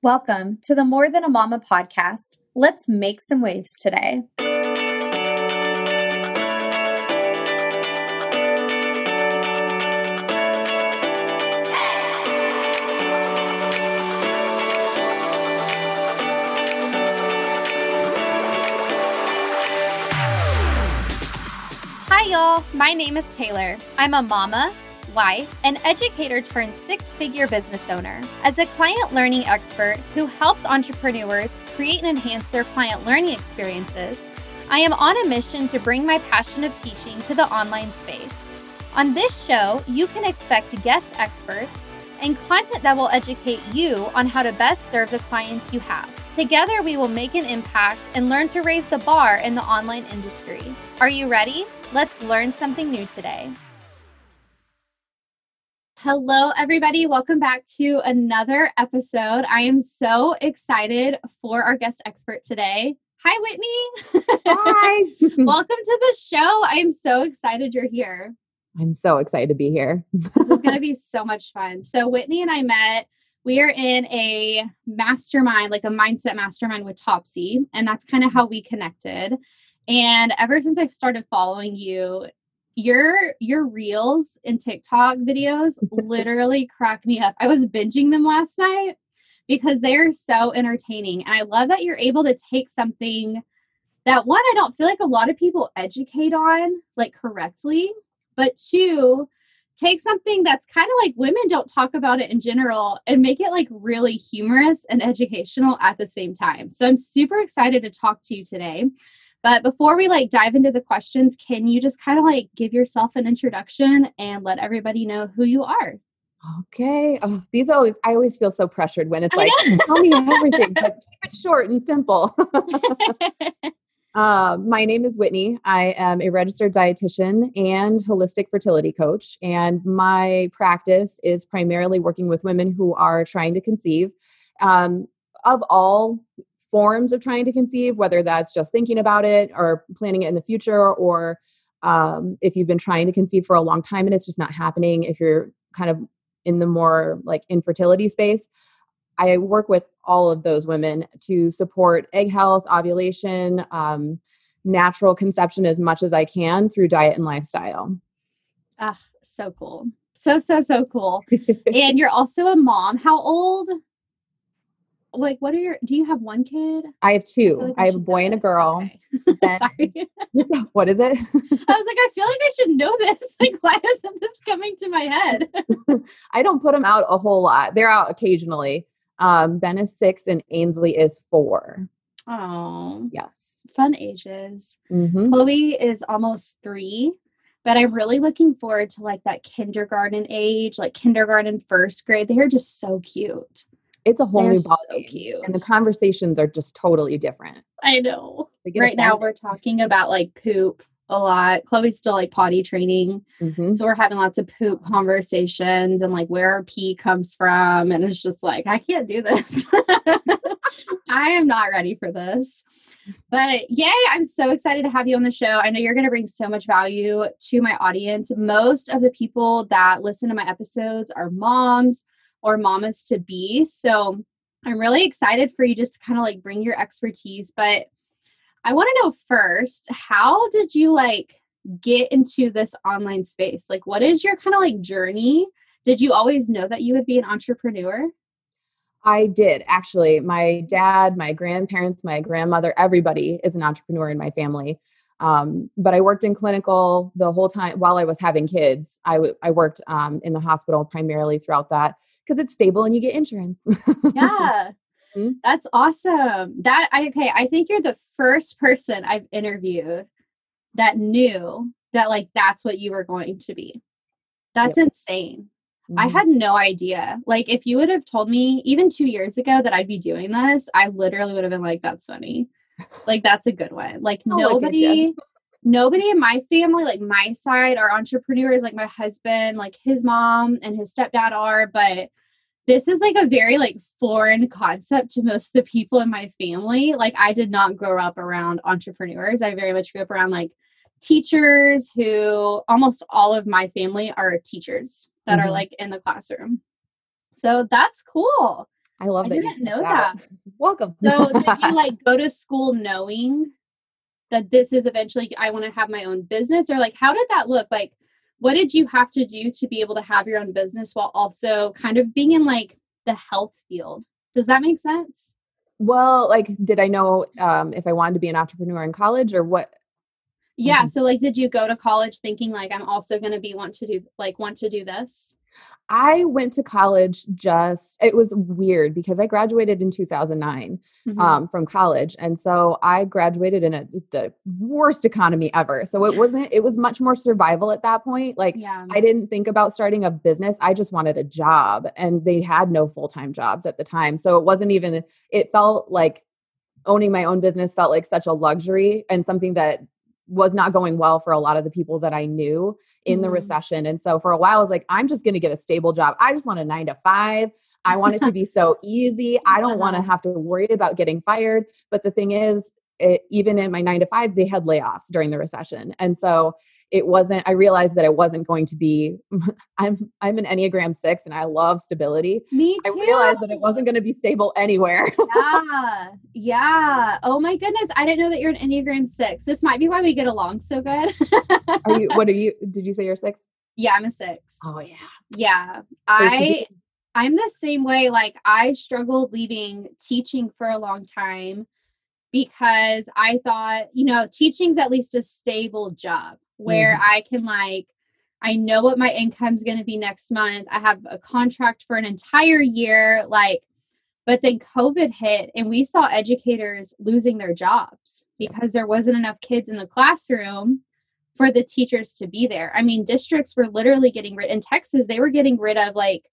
Welcome to the More Than a Mama podcast. Let's make some waves today. Hi, y'all. My name is Taylor. I'm a mama, wife, an educator turned six figure business owner. As a client learning expert who helps entrepreneurs create and enhance their client learning experiences, I am on a mission to bring my passion of teaching to the online space. On this show, you can expect guest experts and content that will educate you on how to best serve the clients you have. Together, we will make an impact and learn to raise the bar in the online industry. Are you ready? Let's learn something new today. Hello, everybody. Welcome back to another episode. I am so excited for our guest expert today. Hi, Whitney. Hi. Welcome to the show. I am so excited you're here. I'm so excited to be here. this is going to be so much fun. So, Whitney and I met. We are in a mastermind, like a mindset mastermind with Topsy, and that's kind of how we connected. And ever since I've started following you, your your reels and TikTok videos literally crack me up. I was binging them last night because they're so entertaining. And I love that you're able to take something that one, I don't feel like a lot of people educate on like correctly, but two, take something that's kind of like women don't talk about it in general and make it like really humorous and educational at the same time. So I'm super excited to talk to you today. But before we like dive into the questions, can you just kind of like give yourself an introduction and let everybody know who you are? Okay. Oh, these always I always feel so pressured when it's like tell me everything, but keep it short and simple. uh, my name is Whitney. I am a registered dietitian and holistic fertility coach, and my practice is primarily working with women who are trying to conceive. Um, of all forms of trying to conceive, whether that's just thinking about it or planning it in the future, or um, if you've been trying to conceive for a long time and it's just not happening, if you're kind of in the more like infertility space. I work with all of those women to support egg health, ovulation, um, natural conception as much as I can through diet and lifestyle. Ah, so cool. So, so, so cool. and you're also a mom. How old like what are your do you have one kid? I have two. i, like I have a boy and a girl. Okay. sorry. What is it? I was like i feel like i should know this. Like why isn't this coming to my head? I don't put them out a whole lot. They're out occasionally. Um ben is six and ainsley is four. Oh yes. Fun ages. Mm-hmm. chloe is almost three but I'm really looking forward to like that kindergarten age, like kindergarten first grade. They are just so cute it's a whole They're new ball so cute. and the conversations are just totally different. I know. Right now we're talking about like poop a lot. Chloe's still like potty training mm-hmm. so we're having lots of poop conversations and like where our pee comes from and it's just like i can't do this. I am not ready for this. But yay i'm so excited to have you on the show. I know you're going to bring so much value to my audience. Most of the people that listen to my episodes are moms or mamas to be. So I'm really excited for you just to kind of like bring your expertise. But I want to know first, how did you like get into this online space? Like, what is your kind of like journey? Did you always know that you would be an entrepreneur? I did actually. My dad, my grandparents, my grandmother, everybody is an entrepreneur in my family. Um, but I worked in clinical the whole time while I was having kids. I, w- I worked um, in the hospital primarily throughout that because it's stable and you get insurance. yeah. Mm-hmm. That's awesome. That I okay, I think you're the first person I've interviewed that knew that like that's what you were going to be. That's yep. insane. Mm-hmm. I had no idea. Like if you would have told me even 2 years ago that I'd be doing this, I literally would have been like that's funny. like that's a good one. Like I'll nobody nobody in my family, like my side, are entrepreneurs. Like my husband, like his mom and his stepdad are, but this is like a very like foreign concept to most of the people in my family. Like I did not grow up around entrepreneurs. I very much grew up around like teachers who almost all of my family are teachers that mm-hmm. are like in the classroom. So that's cool. I love I that. you didn't know that. Welcome. So did you like go to school knowing that this is eventually I want to have my own business or like how did that look? Like what did you have to do to be able to have your own business while also kind of being in like the health field? Does that make sense? well, like, did I know um, if I wanted to be an entrepreneur in college or what? Yeah. Mhm. So like did you go to college thinking like I'm also gonna be want to do like want to do this? I went to college just, it was weird because I graduated in 2009 Mhm. um, from college. And so I graduated in a, the worst economy ever. So it wasn't, it was much more survival at that point. Like, yeah. I didn't think about starting a business. I just wanted a job, and they had no full time jobs at the time. So it wasn't even, it felt like owning my own business felt like such a luxury and something that was not going well for a lot of the people that I knew in the Mhm. recession. And so for a while, I was like, I'm just going to get a stable job. I just want a nine to five. I want it to be so easy. I don't want to Uh-huh. have to worry about getting fired. But the thing is, it, even in my nine to five, they had layoffs during the recession. And so it wasn't, I realized that it wasn't going to be, I'm, I'm an Enneagram six and I love stability. Me too. I realized that it wasn't going to be stable anywhere. yeah. Yeah. Oh my goodness. I didn't know that you're an Enneagram six. This might be why we get along so good. are you, what are you, did you say you're six? yeah, I'm a six. Oh, yeah. Yeah. I I'm the same way. Like I struggled leaving teaching for a long time because I thought, you know, teaching's at least a stable job where Mhm. I can like I know what my income's going to be next month. I have a contract for an entire year like but then COVID hit and we saw educators losing their jobs because there wasn't enough kids in the classroom for the teachers to be there. I mean, districts were literally getting rid in Texas, they were getting rid of like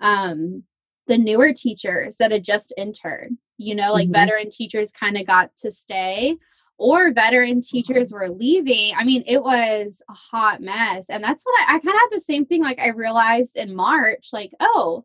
um the newer teachers that had just entered. You know, like Mhm. veteran teachers kind of got to stay or veteran teachers mm-hmm. were leaving. I mean, it was a hot mess. And that's what I, I kind of had the same thing. Like I realized in March, like, oh,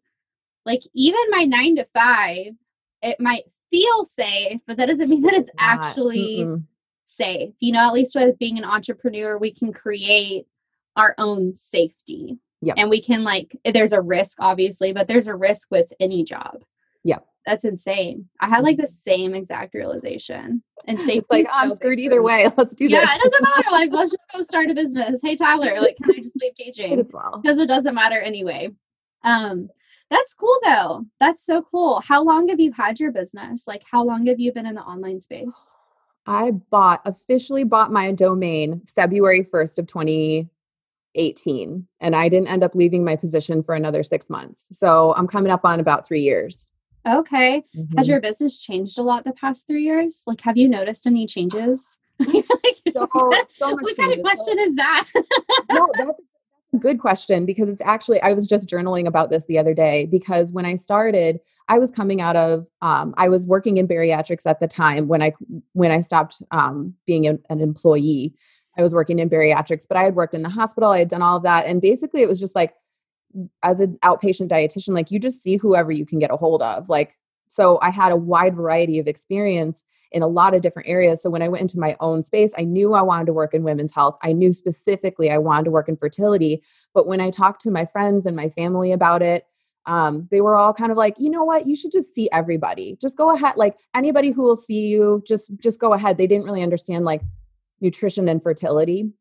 like even my nine to five, it might feel safe, but that doesn't mean that it's Not- actually mm-mm. safe. You know, at least with being an entrepreneur, we can create our own safety. Yep. And we can like there's a risk obviously, but there's a risk with any job. Yep. That's insane. I had like the same exact realization. And safety It's like I'm so screwed either way. Let's do Yeah, this. Yeah, it doesn't matter. Like, let's just go start a business. Hey Tyler, like can I just leave teaching? as well. Because it doesn't matter anyway. Um, that's cool though. That's so cool. How long have you had your business? Like how long have you been in the online space? I bought officially bought my domain February 1st of 2018 and I didn't end up leaving my position for another 6 months. So I'm coming up on about 3 years. Okay. Has Mhm. your business changed a lot the past three years? Like, have you noticed any changes? Like, so, so much what kind of. So- question is that? no, that's a good question because it's actually I was just journaling about this the other day because when I started, I was coming out of um, I was working in bariatrics at the time when I when I stopped um, being an, an employee. I was working in bariatrics, but I had worked in the hospital. I had done all of that, and basically it was just like as an outpatient dietitian, like you just see whoever you can get a hold of. Like so, I had a wide variety of experience in a lot of different areas. So when I went into my own space, I knew I wanted to work in women's health. I knew specifically I wanted to work in fertility. But when I talked to my friends and my family about it, um, they were all kind of like, you know what, you should just see everybody. Just go ahead. Like anybody who will see you, just just go ahead. They didn't really understand like nutrition and fertility.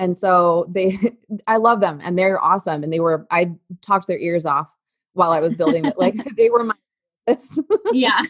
And so they I love them and they're awesome. And they were I talked their ears off while I was building it. Like they were my yeah.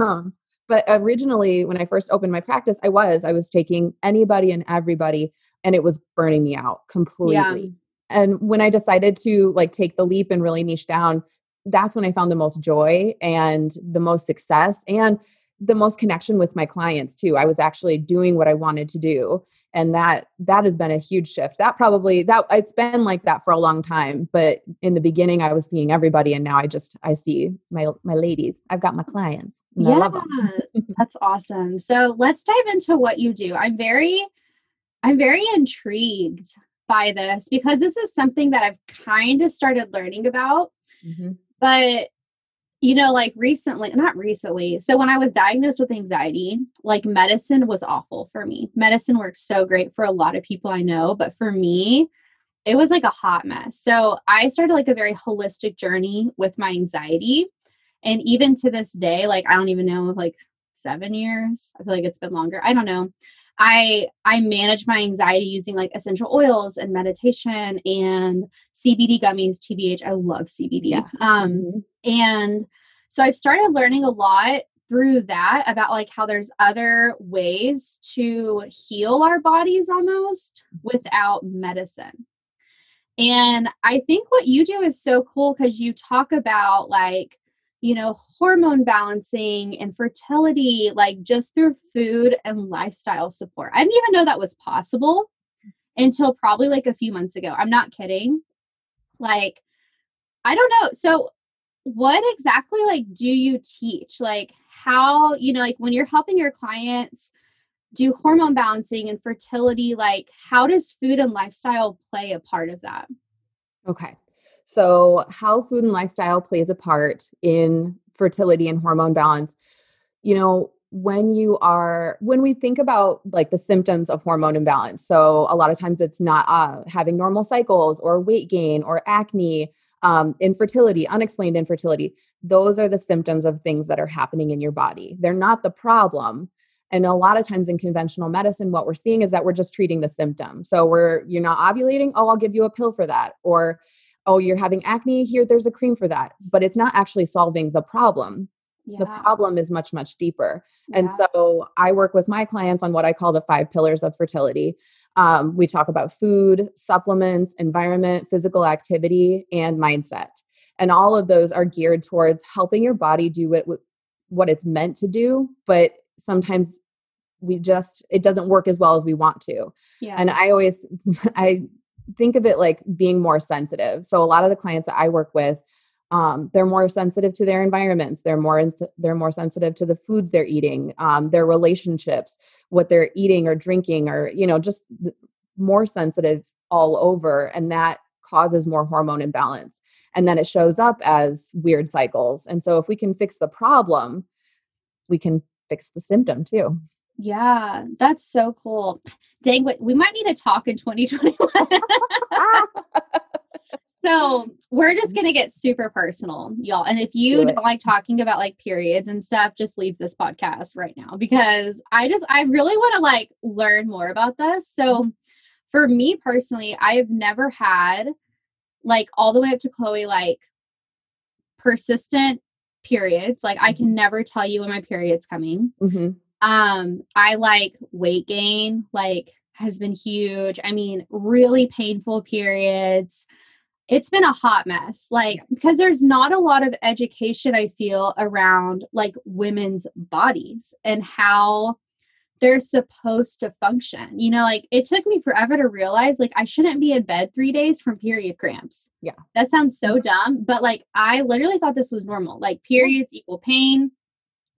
um, but originally when i first opened my practice i was i was taking anybody and everybody and it was burning me out completely and when i decided to like take the leap and really niche down that's when i found the most joy and the most success and the most connection with my clients too i was actually doing what i wanted to do and that that has been a huge shift that probably that it's been like that for a long time but in the beginning i was seeing everybody and now i just i see my my ladies i've got my clients and I love 'em. Yeah. That's awesome. So let's dive into what you do. I'm very, I'm very intrigued by this because this is something that I've kind of started learning about. Mhm. but you know like recently not recently so when i was diagnosed with anxiety like medicine was awful for me medicine works so great for a lot of people i know but for me it was like a hot mess so i started like a very holistic journey with my anxiety And even to this day, like I don't even know, like seven years. I feel like it's been longer. I don't know. I I manage my anxiety using like essential oils and meditation and CBD gummies, TBH. I love CBD. Yes. Um mm-hmm. and so I've started learning a lot through that about like how there's other ways to heal our bodies almost without medicine. And I think what you do is so cool because you talk about like, you know, hormone balancing and fertility, like just through food and lifestyle support. I didn't even know that was possible until probably like a few months ago. I'm not kidding. Like, I don't know. So, what exactly like do you teach? Like, how, you know, like when you're helping your clients do hormone balancing and fertility, like how does food and lifestyle play a part of that? Okay. So, how food and lifestyle plays a part in fertility and hormone balance, you know, when you are when we think about like the symptoms of hormone imbalance so a lot of times it's not uh, having normal cycles or weight gain or acne um, infertility, unexplained infertility. Those are the symptoms of things that are happening in your body. They're not the problem. And a lot of times in conventional medicine, what we're seeing is that we're just treating the symptom. So we're, you're not ovulating. Oh, I'll give you a pill for that. Or, oh, you're having acne. Here, there's a cream for that. But it's not actually solving the problem. Yeah. The problem is much, much deeper. Yeah. And so I work with my clients on what I call the five pillars of fertility. Um, we talk about food, supplements, environment, physical activity, and mindset. And all of those are geared towards helping your body do what, what it's meant to do, but sometimes we just it doesn't work as well as we want to. Yeah. And I always I think of it like being more sensitive. So a lot of the clients that I work with um, they're more sensitive to their environments. They're more ins- they're more sensitive to the foods they're eating um, their relationships what they're eating or drinking or you know just more sensitive all over and that causes more hormone imbalance. And then it shows up as weird cycles. And so if we can fix the problem we can fix the symptom too yeah that's so cool dang we might need to talk in 2021 so we're just gonna get super personal, y'all. And if you Do not like talking about like periods and stuff, just leave this podcast right now because I just I really want to like learn more about this. So mm-hmm. for me personally, I've never had like all the way up to Chloe like persistent periods. Like I can mm-hmm. never tell you when my period's coming. Mm-hmm. Um, I like weight gain, like has been huge. I mean, really painful periods. It's been a hot mess like because there's not a lot of education i feel around like women's bodies and how they're supposed to function. You know like it took me forever to realize like i shouldn't be in bed three days from period cramps. Yeah. That sounds so dumb but like i literally thought this was normal like periods equal pain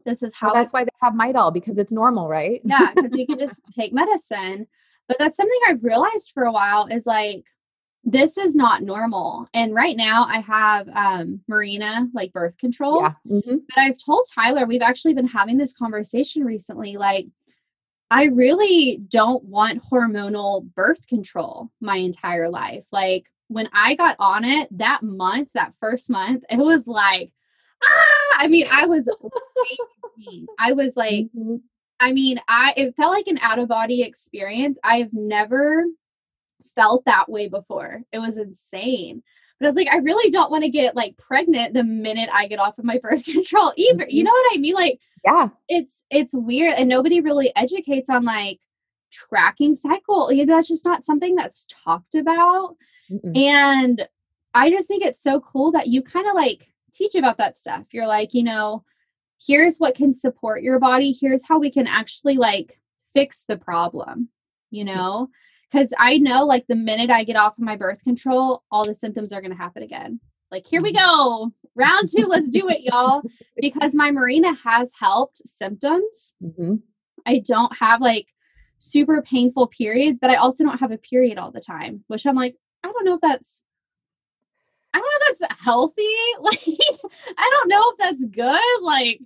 this is how well, that's why they have midol because it's normal right yeah because you can just take medicine but that's something i've realized for a while is like this is not normal. And right now I have um Mirena like birth control. Yeah. Mm-hmm. But I've told Tyler, we've actually been having this conversation recently. Like, I really don't want hormonal birth control my entire life. Like when I got on it that month, that first month, it was like, ah, I mean, I was I was like, mm-hmm. I mean, I it felt like an out of body experience. I've never felt that way before. It was insane. But I was like, I really don't want to get like pregnant the minute I get off of my birth control either. You mm-hmm. know what I mean? Like, yeah, it's it's weird, and nobody really educates on like tracking cycle. You know, that's just not something that's talked about. Mm-mm. And I just think it's so cool that you kind of like teach about that stuff. You're like, you know, here's what can support your body. Here's how we can actually like fix the problem. You know because I know like the minute I get off of my birth control, all the symptoms are going to happen again. Like, here we mm-hmm. go. Round two, let's do it, y'all. Because my Mirena has helped symptoms. Mm-hmm. I don't have like super painful periods, but I also don't have a period all the time, which I'm like, I don't know if that's I don't know if that's healthy. Like, I don't know if that's good. Like,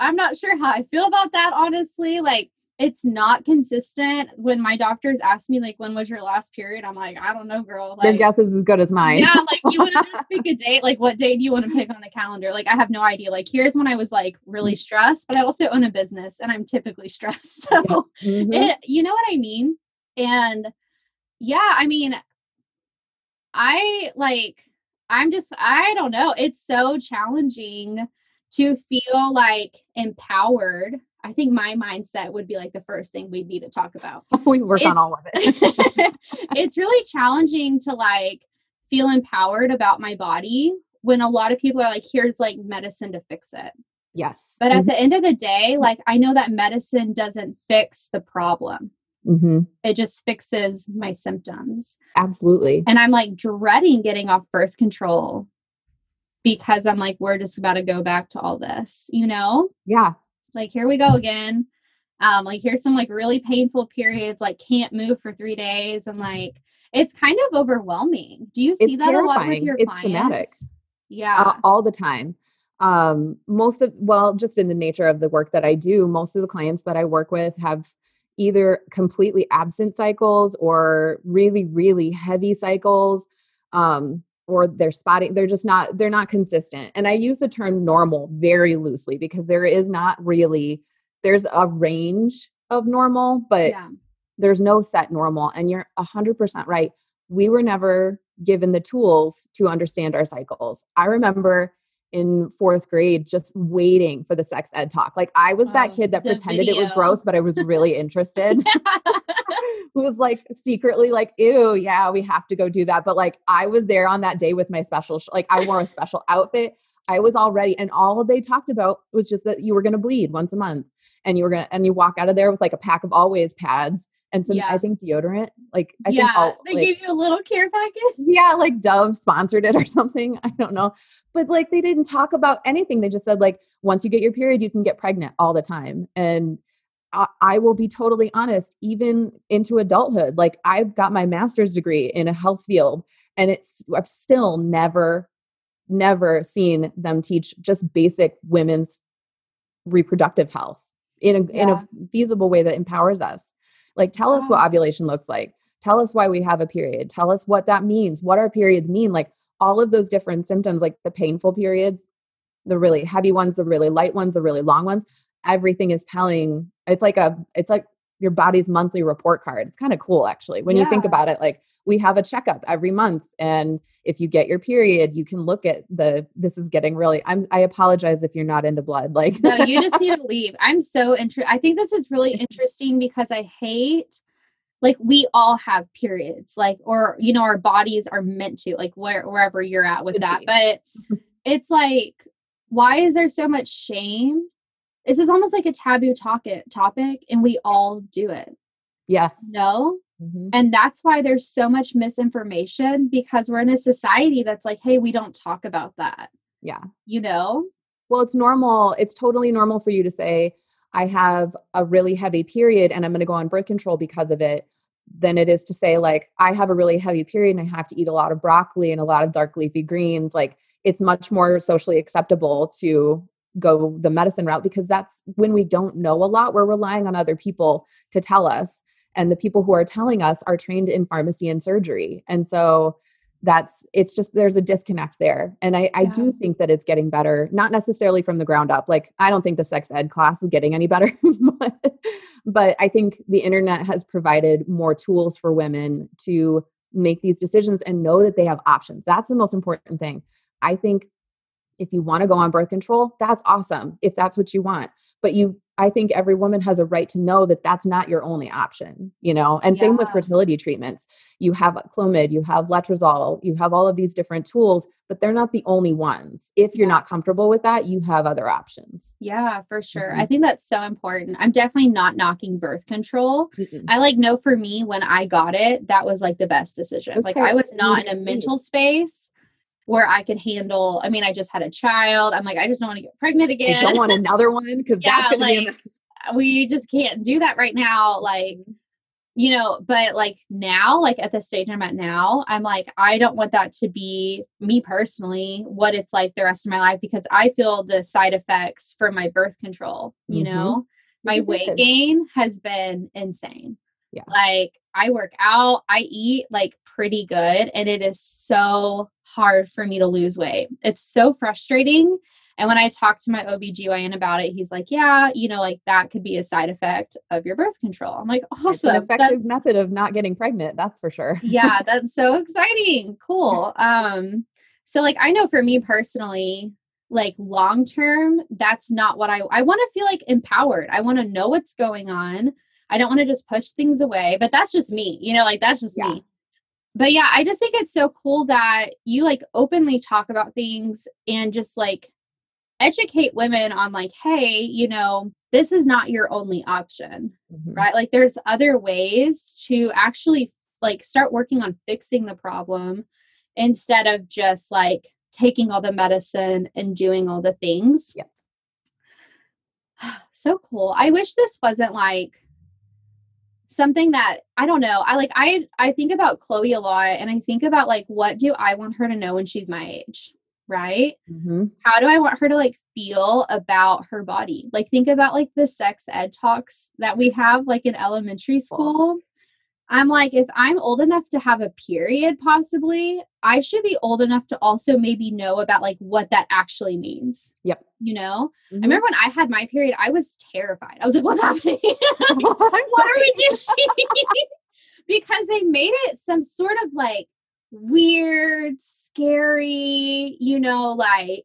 I'm not sure how I feel about that, honestly. Like, it's not consistent. When my doctors ask me like when was your last period, I'm like, I don't know, girl. Like, Your guess is as good as mine. yeah, like you want to just pick a date. Like, what day do you want to pick on the calendar? Like, I have no idea. Like, here's when I was like really Mm. stressed, but I also own a business and I'm typically stressed. So, Mhm. it, you know what I mean? And yeah, I mean, I like, I'm just, I don't know. It's so challenging to feel like empowered. I think my mindset would be like the first thing we need to talk about we work on all of it. it's really challenging to like feel empowered about my body when a lot of people are like here's like medicine to fix it yes. but at mm-hmm. the end of the day like i know that medicine doesn't fix the problem hmm it just fixes my symptoms Absolutely. and i'm like dreading getting off birth control because i'm like we're just about to go back to all this you know Yeah. like here we go again um like here's some like really painful periods like can't move for three days and like it's kind of overwhelming do you see It's that a lot with terrifying. your It's clients traumatic. yeah uh, all the time. Um, most of, well, just in the nature of the work that I do, most of the clients that I work with have either completely absent cycles or really, really heavy cycles. Um, or they're spotting, they're just not, they're not consistent. And I use the term normal very loosely because there is not really, there's a range of normal, but yeah there's no set normal and you're 100% right we were never given the tools to understand our cycles i remember in fourth grade just waiting for the sex ed talk. Like i was that Oh, kid that pretended it was gross but i was really interested. Was like secretly like ew yeah we have to go do that. But like i was there on that day with my special sh- like i wore a special outfit. I was all ready and all they talked about was just that you were going to bleed once a month and you were going to and you walk out of there with like a pack of always pads and some Yeah. i think deodorant like i yeah think all, they like, gave you a little care package? Yeah like dove sponsored it or something i don't know but like they didn't talk about anything they just said like once you get your period you can get pregnant all the time and I, I will be totally honest even into adulthood like i've got my master's degree in a health field and it's i've still never never seen them teach just basic women's reproductive health in a in a feasible way that empowers us like tell us what uh-huh. ovulation looks like. Tell us why we have a period. Tell us what that means. What our periods mean. Like all of those different symptoms like the painful periods the really heavy ones the really light ones the really long ones everything is telling it's like a it's like your body's monthly report card. It's kind of cool actually. When you think about it like we have a checkup every month and if you get your period you can look at the this is getting really i'm i apologize if you're not into blood like no you just need to leave. I'm so interested i think this is really interesting because i hate like we all have periods like or you know our bodies are meant to like where, wherever you're at with that. but it's like why is there so much shame this is almost like a taboo topic topic and we all do it yes no Mhm. and that's why there's so much misinformation because we're in a society that's like hey we don't talk about that yeah you know Well, it's normal. It's totally normal for you to say, I have a really heavy period and I'm going to go on birth control because of it, than it is to say, like, I have a really heavy period and I have to eat a lot of broccoli and a lot of dark leafy greens. Like, it's much more socially acceptable to go the medicine route because that's when we don't know a lot. We're relying on other people to tell us. And the people who are telling us are trained in pharmacy and surgery. And so, that's it's just there's a disconnect there and i i Yeah. do think that it's getting better not necessarily from the ground up like i don't think the sex ed class is getting any better but, but i think the internet has provided more tools for women to make these decisions and know that they have options that's the most important thing i think if you want to go on birth control that's awesome if that's what you want but you i think every woman has a right to know that that's not your only option you know and same with fertility treatments you have clomid you have letrozole you have all of these different tools but they're not the only ones if you're Yeah. not comfortable with that you have other options Yeah, for sure. Mhm. I think that's so important. I'm definitely not knocking birth control. Mm-mm. I like know for me when I got it, that was like the best decision. Like I was not in a mental space where I could handle. I mean, I just had a child. I'm like, I just don't want to get pregnant i again. don't want another one because Yeah, that's gonna be a like, we just can't do that right now. Like, you know, but like now, like at the stage I'm at now, I'm like, I don't want that to be me personally, what it's like the rest of my life because I feel the side effects from my birth control, you Mhm. know, My weight gain has been insane. Yeah. Like I work out, I eat like pretty good, and it is so hard for me to lose weight. It's so frustrating. And when I talk to my OBGYN about it, he's like, Yeah, you know, like that could be a side effect of your birth control. I'm like, It's an Awesome. effective That's, method of not getting pregnant, that's for sure. yeah, that's so exciting. Cool. Um, so like I know for me personally, like long term, that's not what I I want to feel like empowered. I want to know what's going on. I don't want to just push things away, but that's just me. You know, like that's just Yeah. me. But yeah, I just think it's so cool that you like openly talk about things and just like educate women on like, hey, you know, this is not your only option Mhm. right? Like there's other ways to actually like start working on fixing the problem instead of just like taking all the medicine and doing all the things. Yeah. so cool. I wish this wasn't like something that I don't know. I like I I think about Chloe a lot and I think about like what do I want her to know when she's my age, right? Mhm. how do I want her to like feel about her body? Like think about like the sex ed talks that we have like in elementary school. I'm like if I'm old enough to have a period possibly, I should be old enough to also maybe know about like what that actually means. Yep. You know? Mhm. I remember when I had my period, I was terrified. I was like what's happening? what are we doing? because they made it some sort of like weird, scary, you know, like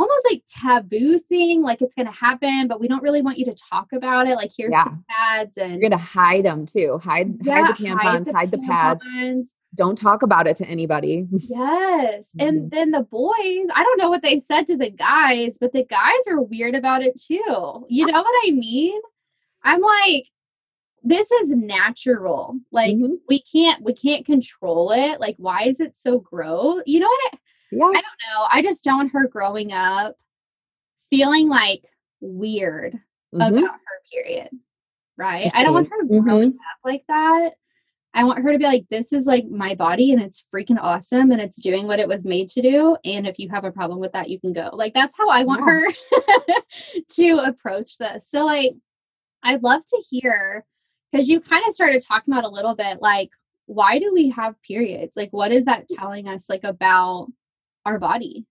almost like taboo thing. Like it's going to happen, but we don't really want you to talk about it. Like here's Yeah. some pads and You're gonna hide them too. Hide Yeah, hide the tampons, hide the, pads. tampons. Don't talk about it to anybody. Yes. Mhm. And then the boys, I don't know what they said to the guys, but the guys are weird about it too. You know what I mean? I'm like, this is natural. Like Mhm. we can't we can't control it. Like why is it so gross? You know what I Yeah. I don't know. I just don't want her growing up feeling like weird Mhm. about her period. Right? I don't want her growing Mhm. up like that. I want her to be like, this is like my body and it's freaking awesome and it's doing what it was made to do. And if you have a problem with that, you can go. Like, that's how I want Yeah. her to approach this. So, like, I'd love to hear because you kind of started talking about a little bit like, why do we have periods? Like, what is that telling us, like, about our body?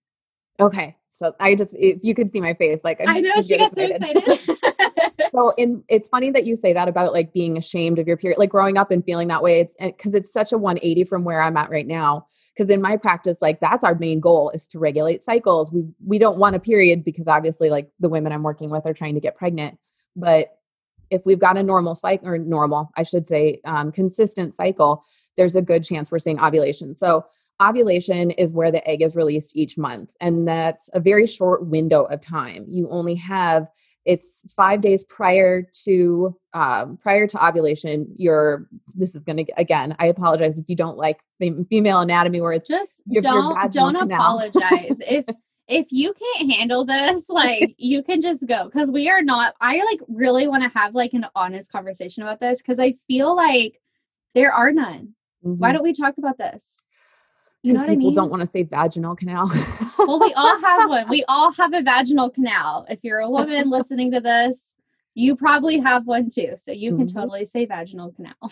Okay. So I just if you could see my face, like I'm I know she got so excited. so in it's funny that you say that about like being ashamed of your period like growing up and feeling that way it's because it's such a 180 from where i'm at right now because in my practice like that's our main goal is to regulate cycles we we don't want a period because obviously like the women i'm working with are trying to get pregnant but if we've got a normal cycle or normal i should say um, consistent cycle there's a good chance we're seeing ovulation so ovulation is where the egg is released each month and that's a very short window of time. You only have it's five days prior to um, prior to ovulation your this is going to again i apologize if you don't like fem- female anatomy where it's just don't don't apologize. If if you can't handle this like you can just go because we are not i like really want to have like an honest conversation about this because i feel like there are none. Why Mhm. don't we talk about this you know what i people mean don't want to say vaginal canal well we all have one we all have a vaginal canal if you're a woman listening to this you probably have one too so you can Mhm. totally say vaginal canal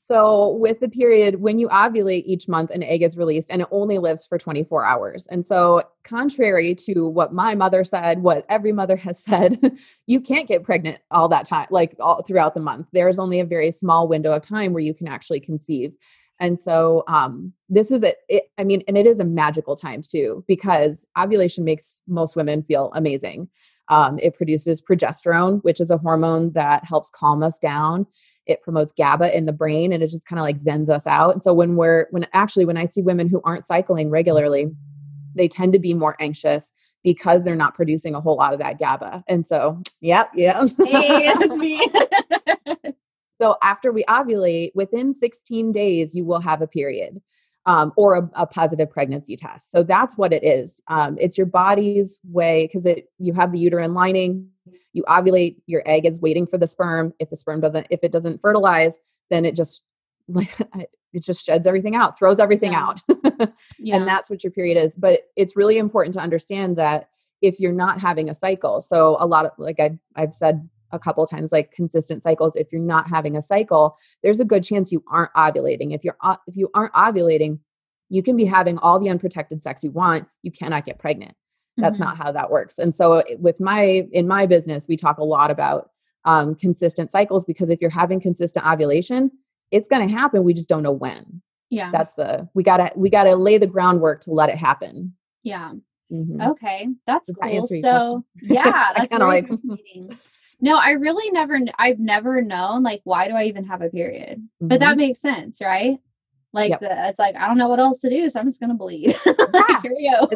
So, with the period, when you ovulate each month, an egg is released and it only lives for 24 hours. And so, contrary to what my mother said, what every mother has said, you can't get pregnant all that time, like all throughout the month. There's only a very small window of time where you can actually conceive. And so, um, this is a, it, I mean, and it is a magical time too, because ovulation makes most women feel amazing. Um, it produces progesterone, which is a hormone that helps calm us down it promotes GABA in the brain and it just kind of like zens us out. And so when we're when actually when I see women who aren't cycling regularly, they tend to be more anxious because they're not producing a whole lot of that GABA. And so, yeah, yeah. hey me so after we ovulate, within 16 days, you will have a period. Um, or a, a positive pregnancy test. So that's what it is. Um, it's your body's way because it you have the uterine lining. You ovulate. Your egg is waiting for the sperm. If the sperm doesn't, if it doesn't fertilize, then it just it just sheds everything out, throws everything Yeah. out. yeah and that's what your period is but it's really important to understand that if you're not having a cycle so a lot of like I've, I've said a couple times like consistent cycles if you're not having a cycle there's a good chance you aren't ovulating. If you're if you aren't ovulating you can be having all the unprotected sex you want you cannot get pregnant. That's mm-hmm. not how that works. And so with my in my business we talk a lot about um, consistent cycles because if you're having consistent ovulation it's going to happen we just don't know when. Yeah. That's the we gotta we gotta lay the groundwork to let it happen. Yeah. Mm-hmm. okay that's cool. so yeah that's really like no i really never i've never known like why do i even have a period mm-hmm. but that mm-hmm. makes sense right like yep. the, it's like I don't know what else to do, so I'm just gonna bleed. Yeah. Here we go.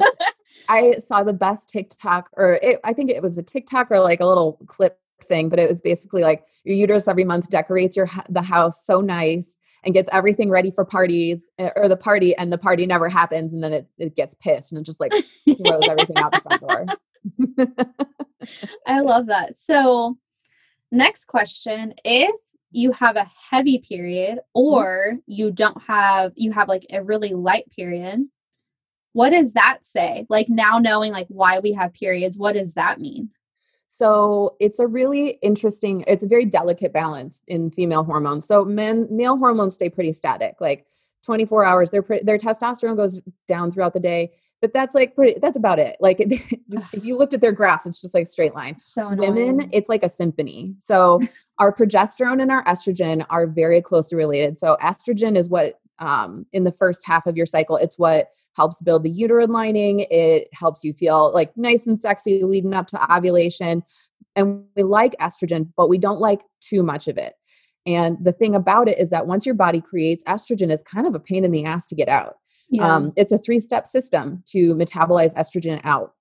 I saw the best TikTok, or it, I think it was a TikTok or like a little clip thing, but it was basically like your uterus every month decorates your the house so nice and gets everything ready for parties eh, or the party, and the party never happens, and then it, it gets pissed and it just like throws everything out the front door. I love that. So, next question: If you have a heavy period mm-hmm. or you don't have you have like a really light period what does that say like now knowing like why we have periods what does that mean so it's a really interesting it's a very delicate balance in female hormones so men male hormones stay pretty static like 24 hours their their testosterone goes down throughout the day but that's like pretty that's about it. Like if you looked at their graphs it's just like straight line. So annoying. women it's like a symphony. So our progesterone and our estrogen are very closely related. So estrogen is what um, in the first half of your cycle it's what helps build the uterine lining. It helps you feel like nice and sexy leading up to ovulation. And we like estrogen but we don't like too much of it. And the thing about it is that once your body creates estrogen it's kind of a pain in the ass to get out yeah. Um, it's a three step system to metabolize estrogen out.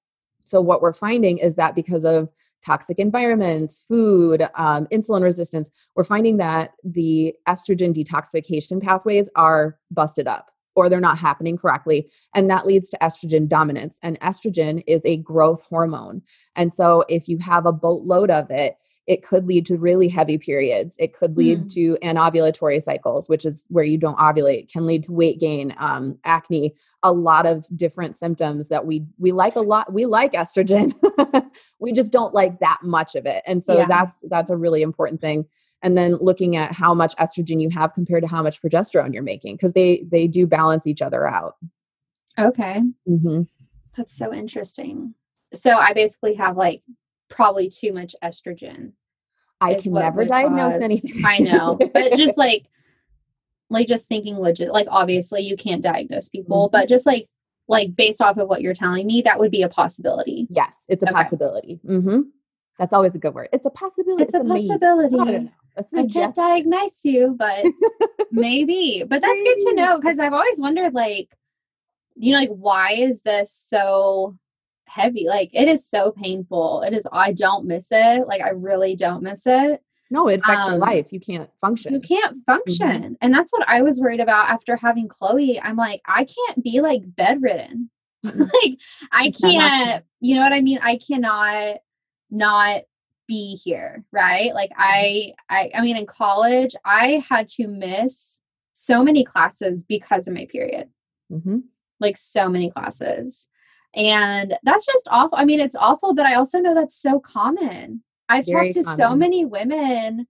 So, what we're finding is that because of toxic environments, food, um, insulin resistance, we're finding that the estrogen detoxification pathways are busted up or they're not happening correctly. And that leads to estrogen dominance. And estrogen is a growth hormone. And so, if you have a boatload of it, it could lead to really heavy periods. It could lead mm. to anovulatory cycles, which is where you don't ovulate, can lead to weight gain, um, acne, a lot of different symptoms that we we like a lot. We like estrogen, we just don't like that much of it, and so yeah. that's that's a really important thing. And then looking at how much estrogen you have compared to how much progesterone you're making, because they they do balance each other out. Okay, mm-hmm. that's so interesting. So I basically have like probably too much estrogen. I can never diagnose cause. anything. I know, but just like, like just thinking legit, like obviously you can't diagnose people, mm-hmm. but just like, like based off of what you're telling me, that would be a possibility. Yes, it's a okay. possibility. Mm-hmm. That's always a good word. It's a possibility. It's, it's a, a possibility. I, I can't diagnose you, but maybe. But that's good to know because I've always wondered, like, you know, like why is this so heavy. Like it is so painful. It is, I don't miss it. Like I really don't miss it. No, it affects um, your life. You can't function. You can't function. Mm-hmm. And that's what I was worried about after having Chloe. I'm like, I can't be like bedridden. like I can't, you know what I mean? I cannot not be here, right? Like I I I mean in college, I had to miss so many classes because of my period. Mm-hmm. Like so many classes. And that's just awful. I mean, it's awful, but I also know that's so common. I've Very talked to common. so many women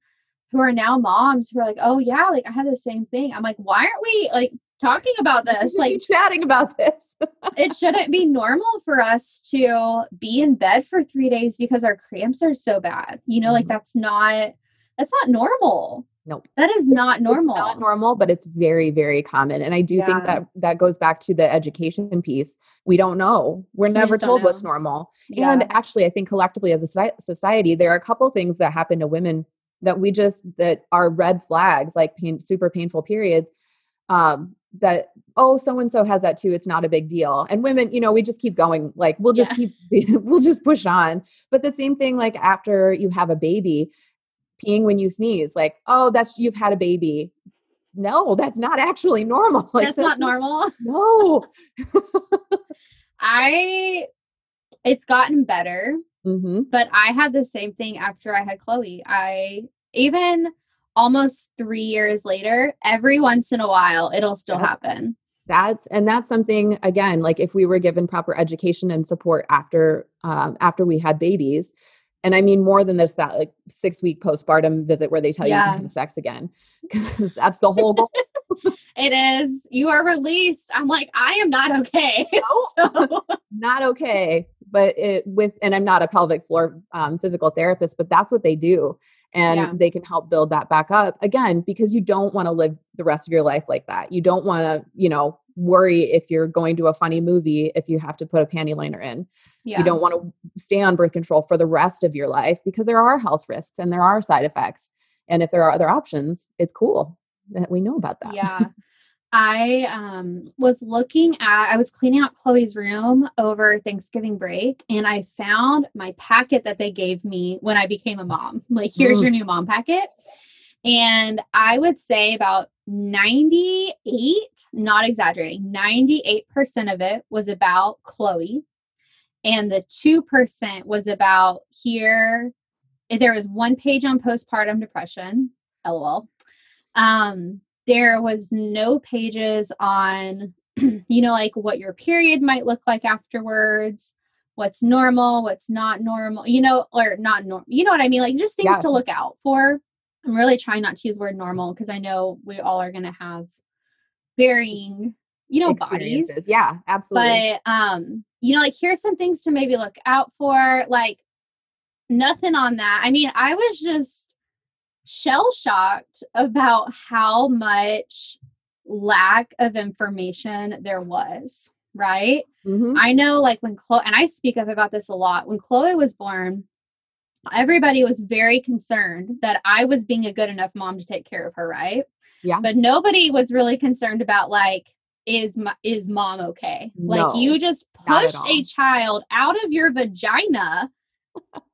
who are now moms who are like, oh, yeah, like I had the same thing. I'm like, why aren't we like talking about this? Like, chatting about this. it shouldn't be normal for us to be in bed for three days because our cramps are so bad. You know, mm-hmm. like that's not, that's not normal. Nope. That is not normal. It's not normal, but it's very, very common. And I do yeah. think that that goes back to the education piece. We don't know. We're never told what's normal. Yeah. And actually, I think collectively as a society, there are a couple things that happen to women that we just that are red flags, like pain, super painful periods. Um, that oh so and so has that too it's not a big deal and women you know we just keep going like we'll just yeah. keep we'll just push on but the same thing like after you have a baby peeing when you sneeze like oh that's you've had a baby. No that's not actually normal like, that's, that's not normal. No. I it's gotten better mm-hmm. but i had the same thing after i had chloe. I even almost three years later every once in a while it'll still yep. happen. That's and that's something again like if we were given proper education and support after um, after we had babies And I mean more than this that like six week postpartum visit where they tell Yeah. you you can have sex again. Because that's the whole goal. It is. You are released. I'm like, I am not okay. so, not okay. But it with and I'm not a pelvic floor um, physical therapist, but that's what they do. And Yeah. they can help build that back up again because you don't want to live the rest of your life like that. You don't want to, you know, worry if you're going to a funny movie if you have to put a panty liner in. yeah. You don't want to stay on birth control for the rest of your life because there are health risks and there are side effects. And if there are other options, it's cool that we know about that. Yeah. I um was looking at I was cleaning out Chloe's room over Thanksgiving break and I found my packet that they gave me when I became a mom. Like here's Mm. your new mom packet. And I would say about 98, not exaggerating, 98% of it was about Chloe. And the 2% was about here. There was one page on postpartum depression. LOL. Um, there was no pages on, you know, like what your period might look like afterwards, what's normal, what's not normal, you know, or not normal, you know what I mean? Like just things Yeah. to look out for. I'm really trying not to use the word normal because I know we all are going to have varying, you know, bodies. Yeah, absolutely. But um, you know, like here's some things to maybe look out for. Like nothing on that. I mean, I was just shell shocked about how much lack of information there was, right? Mhm. I know like when Chloe and I speak up about this a lot. When Chloe was born, everybody was very concerned that I was being a good enough mom to take care of her, right? Yeah. But nobody was really concerned about like is my, is mom okay? No, like you just pushed a child out of your vagina.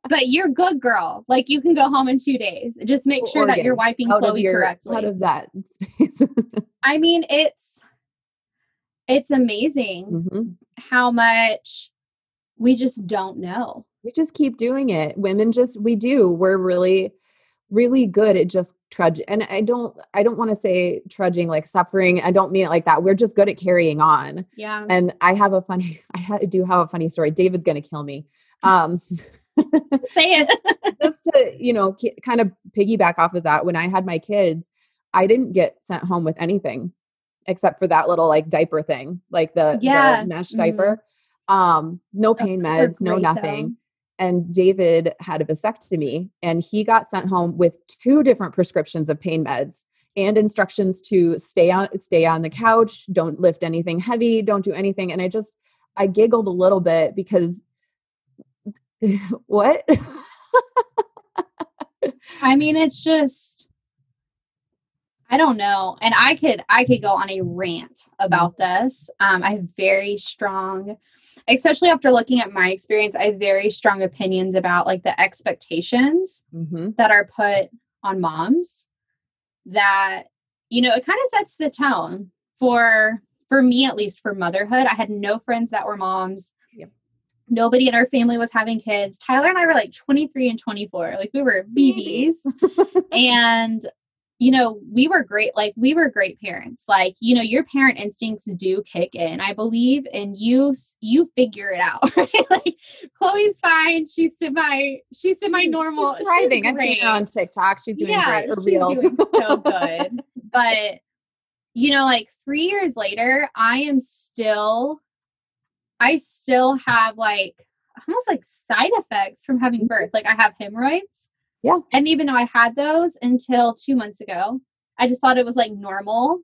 But you're good girl. Like you can go home in 2 days. Just make sure that you're wiping Chloe your correctly. out of that space. I mean, it's it's amazing Mhm. how much we just don't know. We just keep doing it. Women just we do. We're really really good at just trudge and I don't I don't want to say trudging like suffering. I don't mean it like that. We're just good at carrying on. Yeah. And I have a funny I ha- do have a funny story. David's going to kill me. Um Say it. just to you know kind of piggyback off of that when i had my kids i didn't get sent home with anything except for that little like diaper thing like the, Yeah, the mesh mhm. diaper um no pain meds no great, though. nothing and david had a vasectomy and he got sent home with two different prescriptions of pain meds and instructions to stay on stay on the couch don't lift anything heavy don't do anything and i just i giggled a little bit because what I mean, it's just I don't know. And I could I could go on a rant about this. Um, I have very strong, especially after looking at my experience, I have very strong opinions about like the expectations hmm that are put on moms that you know it kind of sets the tone for for me at least for motherhood i had no friends that were moms. Nobody in our family was having kids tyler and i were like 23 and 24 like we were babies and you know we were great like we were great parents like you know your parent instincts do kick in i believe and you you figure it out right like chloe's fine she's semi she's semi normal She's thriving. I've seen her on TikTok. She's doing yeah, great. Her she's reels. doing so good. but you know, like three years later, I am still, I still have like almost like side effects from having birth. Like I have hemorrhoids. Mm-hmm. Yeah. And even though I had those until two months ago. I just thought it was like normal.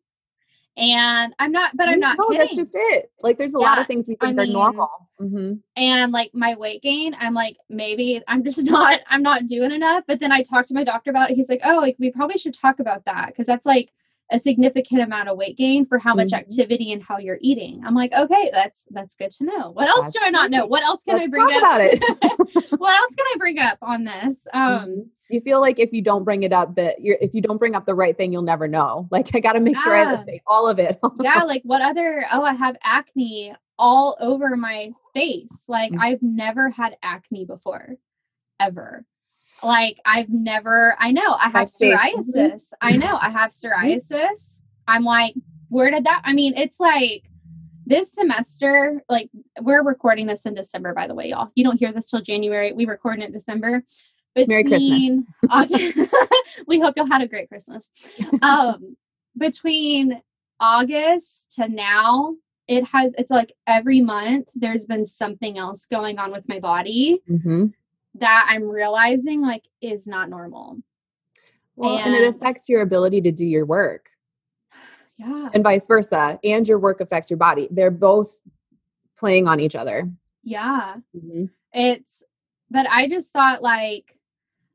And I'm not, but I'm not No, kidding. that's just it. Like, there's a lot of things we I think are mean, normal. hmm and like my weight gain i'm like maybe i'm just not i'm not doing enough but then i talked to my doctor about it he's like oh like we probably should talk about that because that's like a significant amount of weight gain for how much Mhm. activity and how you're eating i'm like okay that's that's good to know what else That's do i not know what else can i bring talk up about it. what else can i bring up on this um Mhm. you feel like if you don't bring it up, that you're if you don't bring up the right thing, you'll never know. Like, I got to make sure I say all of it. yeah like what other oh i have acne all over my face like Mm. i've never had acne before ever like i've never i know i have psoriasis i know i have psoriasis i'm like where did that i mean it's like this semester, like we're recording this in December, by the way, y'all. You don't hear this till January. We record it in December. Between, Merry Christmas. August, we hope y'all had a great Christmas. Um, between August to now, it has, it's like every month there's been something else going on with my body mm-hmm. That I'm realizing like is not normal. Well, and, and it affects your ability to do your work. Yeah. And vice versa. And your work affects your body. They're both playing on each other. Yeah. Mm-hmm. It's, but I just thought like,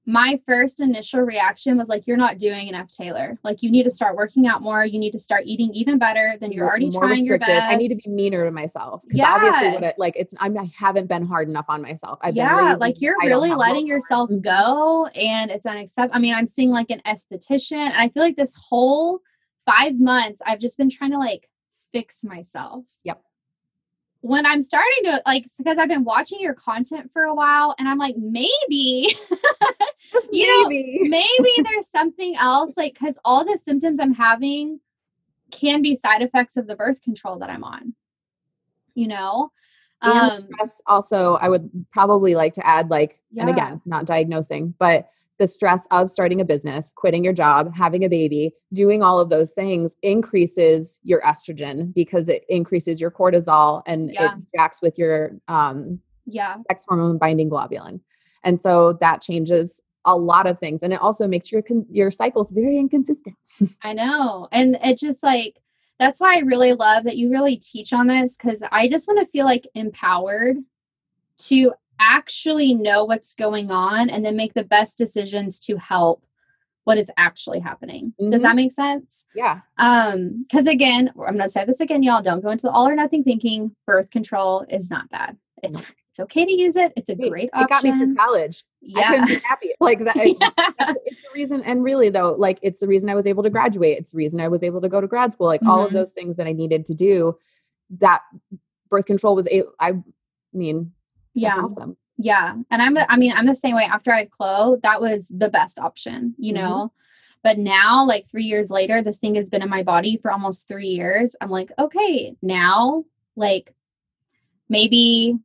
my first initial reaction was like, you're not doing enough, Taylor. Like, you need to start working out more. You need to start eating even better than you're already trying restricted. your best. I need to be meaner to myself because yeah. obviously, what it, like, it's I'm, I haven't been hard enough on myself. I've yeah, like you're really letting yourself mm-hmm. go, and it's unacceptable. I mean, I'm seeing like an esthetician, and I feel like this whole five months, I've just been trying to like fix myself. Yep when I'm starting to like because I've been watching your content for a while and I'm like maybe you maybe. know maybe there's something else like cuz all the symptoms I'm having can be side effects of the birth control that I'm on. You know? And um also I would probably like to add like yeah. and again, not diagnosing, but the stress of starting a business, quitting your job, having a baby, doing all of those things increases your estrogen because it increases your cortisol and yeah. it jacks with your um, yeah sex hormone binding globulin. And so that changes a lot of things and it also makes your your cycles very inconsistent. I know. And it just like that's why I really love that you really teach on this cuz I just want to feel like empowered to actually know what's going on and then make the best decisions to help what is actually happening. Mm-hmm. Does that make sense? Yeah. Um, because again, I'm gonna say this again, y'all. Don't go into the all or nothing thinking. Birth control is not bad. It's mm-hmm. it's okay to use it. It's a great option. It got me through college. Yeah. I couldn't be happy. Like that. yeah. it's the reason. And really though, like it's the reason I was able to graduate. It's the reason I was able to go to grad school. Like mm-hmm. all of mm-hmm. those things that I needed to do. That birth control was a. I mean, yeah. awesome. Yeah. And I'm, I mean, I'm the same way after I had Chloe, that was the best option, you mm-hmm. know? But now, like three years later, this thing has been in my body for almost three years. I'm like, okay, now, like, maybe,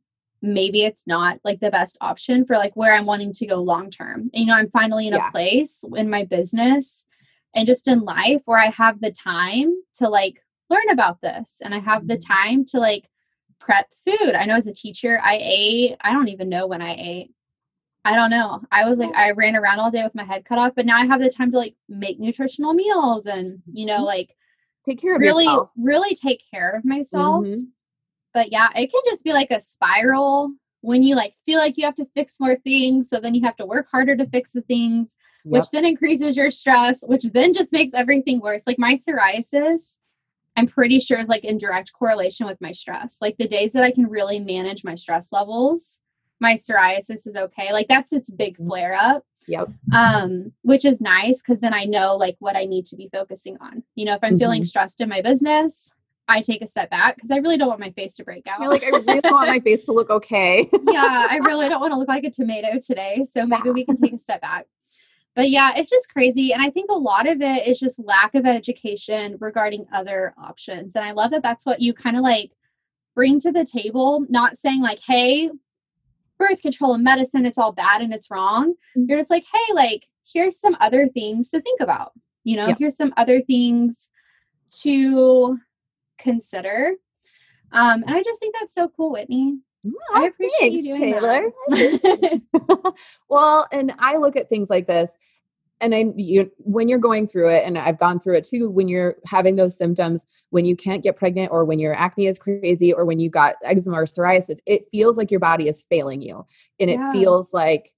maybe it's not like the best option for like where I'm wanting to go long term. You know, I'm finally in yeah. a place in my business and just in life where I have the time to like learn about this and I have the mm-hmm. time to like prep food. I know as a teacher, I ate, I don't even know when I ate. I don't know. I was like, I ran around all day with my head cut off, but now I have the time to like make nutritional meals and, you know, mm-hmm. like take care of really, yourself. really take care of myself. Mm-hmm. But yeah, it can just be like a spiral when you like feel like you have to fix more things. So then you have to work harder to fix the things, yep. which then increases your stress, which then just makes everything worse. Like my psoriasis, I'm pretty sure is like in direct correlation with my stress. Like the days that I can really manage my stress levels, my psoriasis is okay. Like that's its big mm. flare up. Yep. Um, which is nice because then I know like what I need to be focusing on. You know, if I'm mm-hmm. feeling stressed in my business, I take a step back because I really don't want my face to break out. You're like, I really want my face to look okay. yeah, I really don't want to look like a tomato today. So maybe we can take a step back but yeah, it's just crazy. And I think a lot of it is just lack of education regarding other options. And I love that that's what you kind of like bring to the table, not saying like, hey, birth control and medicine, it's all bad and it's wrong. Mm-hmm. You're just like, hey, like, here's some other things to think about. You know, here's some other things to consider. Um, and I just think that's so cool, Whitney. Oh, I appreciate Thanks, you Taylor. Well, and I look at things like this and I you when you're going through it and I've gone through it too when you're having those symptoms when you can't get pregnant or when your acne is crazy or when you got eczema or psoriasis it feels like your body is failing you and it yeah. feels like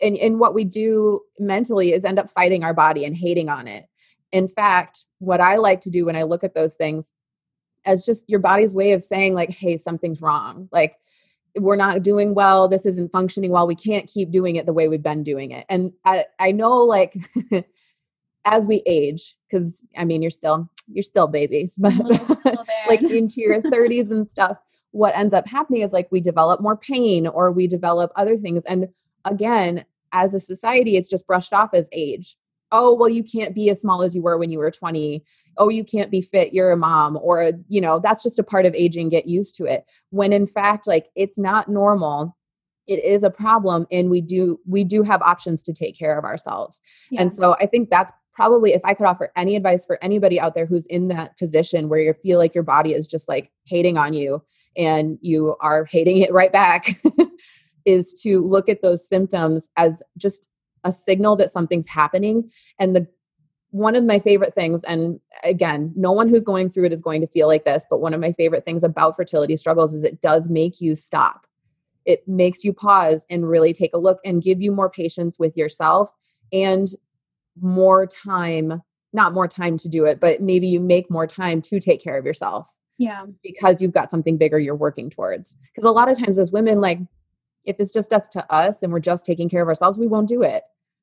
and and what we do mentally is end up fighting our body and hating on it in fact what I like to do when I look at those things as just your body's way of saying like hey something's wrong like we're not doing well this isn't functioning well we can't keep doing it the way we've been doing it. And i i know like as we age because i mean you're still you're still babies but mm-hmm. like into your 30s and stuff what ends up happening is like we develop more pain or we develop other things. And again as a society it's just brushed off as age. Oh well you can't be as small as you were when you were 20 oh you can't be fit you're a mom or you know that's just a part of aging get used to it when in fact like it's not normal it is a problem and we do we do have options to take care of ourselves yeah. and so i think that's probably if i could offer any advice for anybody out there who's in that position where you feel like your body is just like hating on you and you are hating it right back is to look at those symptoms as just a signal that something's happening and the one of my favorite things and again no one who's going through it is going to feel like this but one of my favorite things about fertility struggles is it does make you stop. It makes you pause and really take a look and give you more patience with yourself and more time not more time to do it but maybe you make more time to take care of yourself yeah. because you've got something bigger you're working towards. Because a lot of times as women like if it's just up to us and we're just taking care of ourselves we won't do it.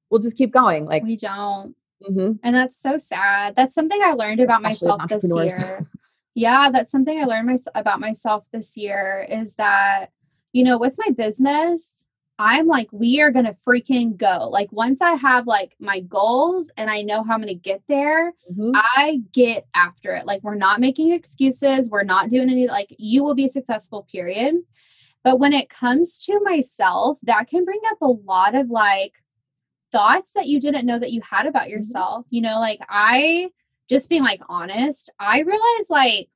We'll just keep going like we don't mm-hmm. and that's so sad that's something i learned about Especially myself this year yeah that's something i learned my, about myself this year is that you know with my business I'm like, we are going to freaking go. Like, once I have like my goals and I know how I'm going to get there, mm-hmm. I get after it. Like, we're not making excuses. We're not doing any, like, you will be successful, period. But when it comes to myself, that can bring up a lot of like thoughts that you didn't know that you had about mm-hmm. yourself. You know, like, I just being like honest, I realize like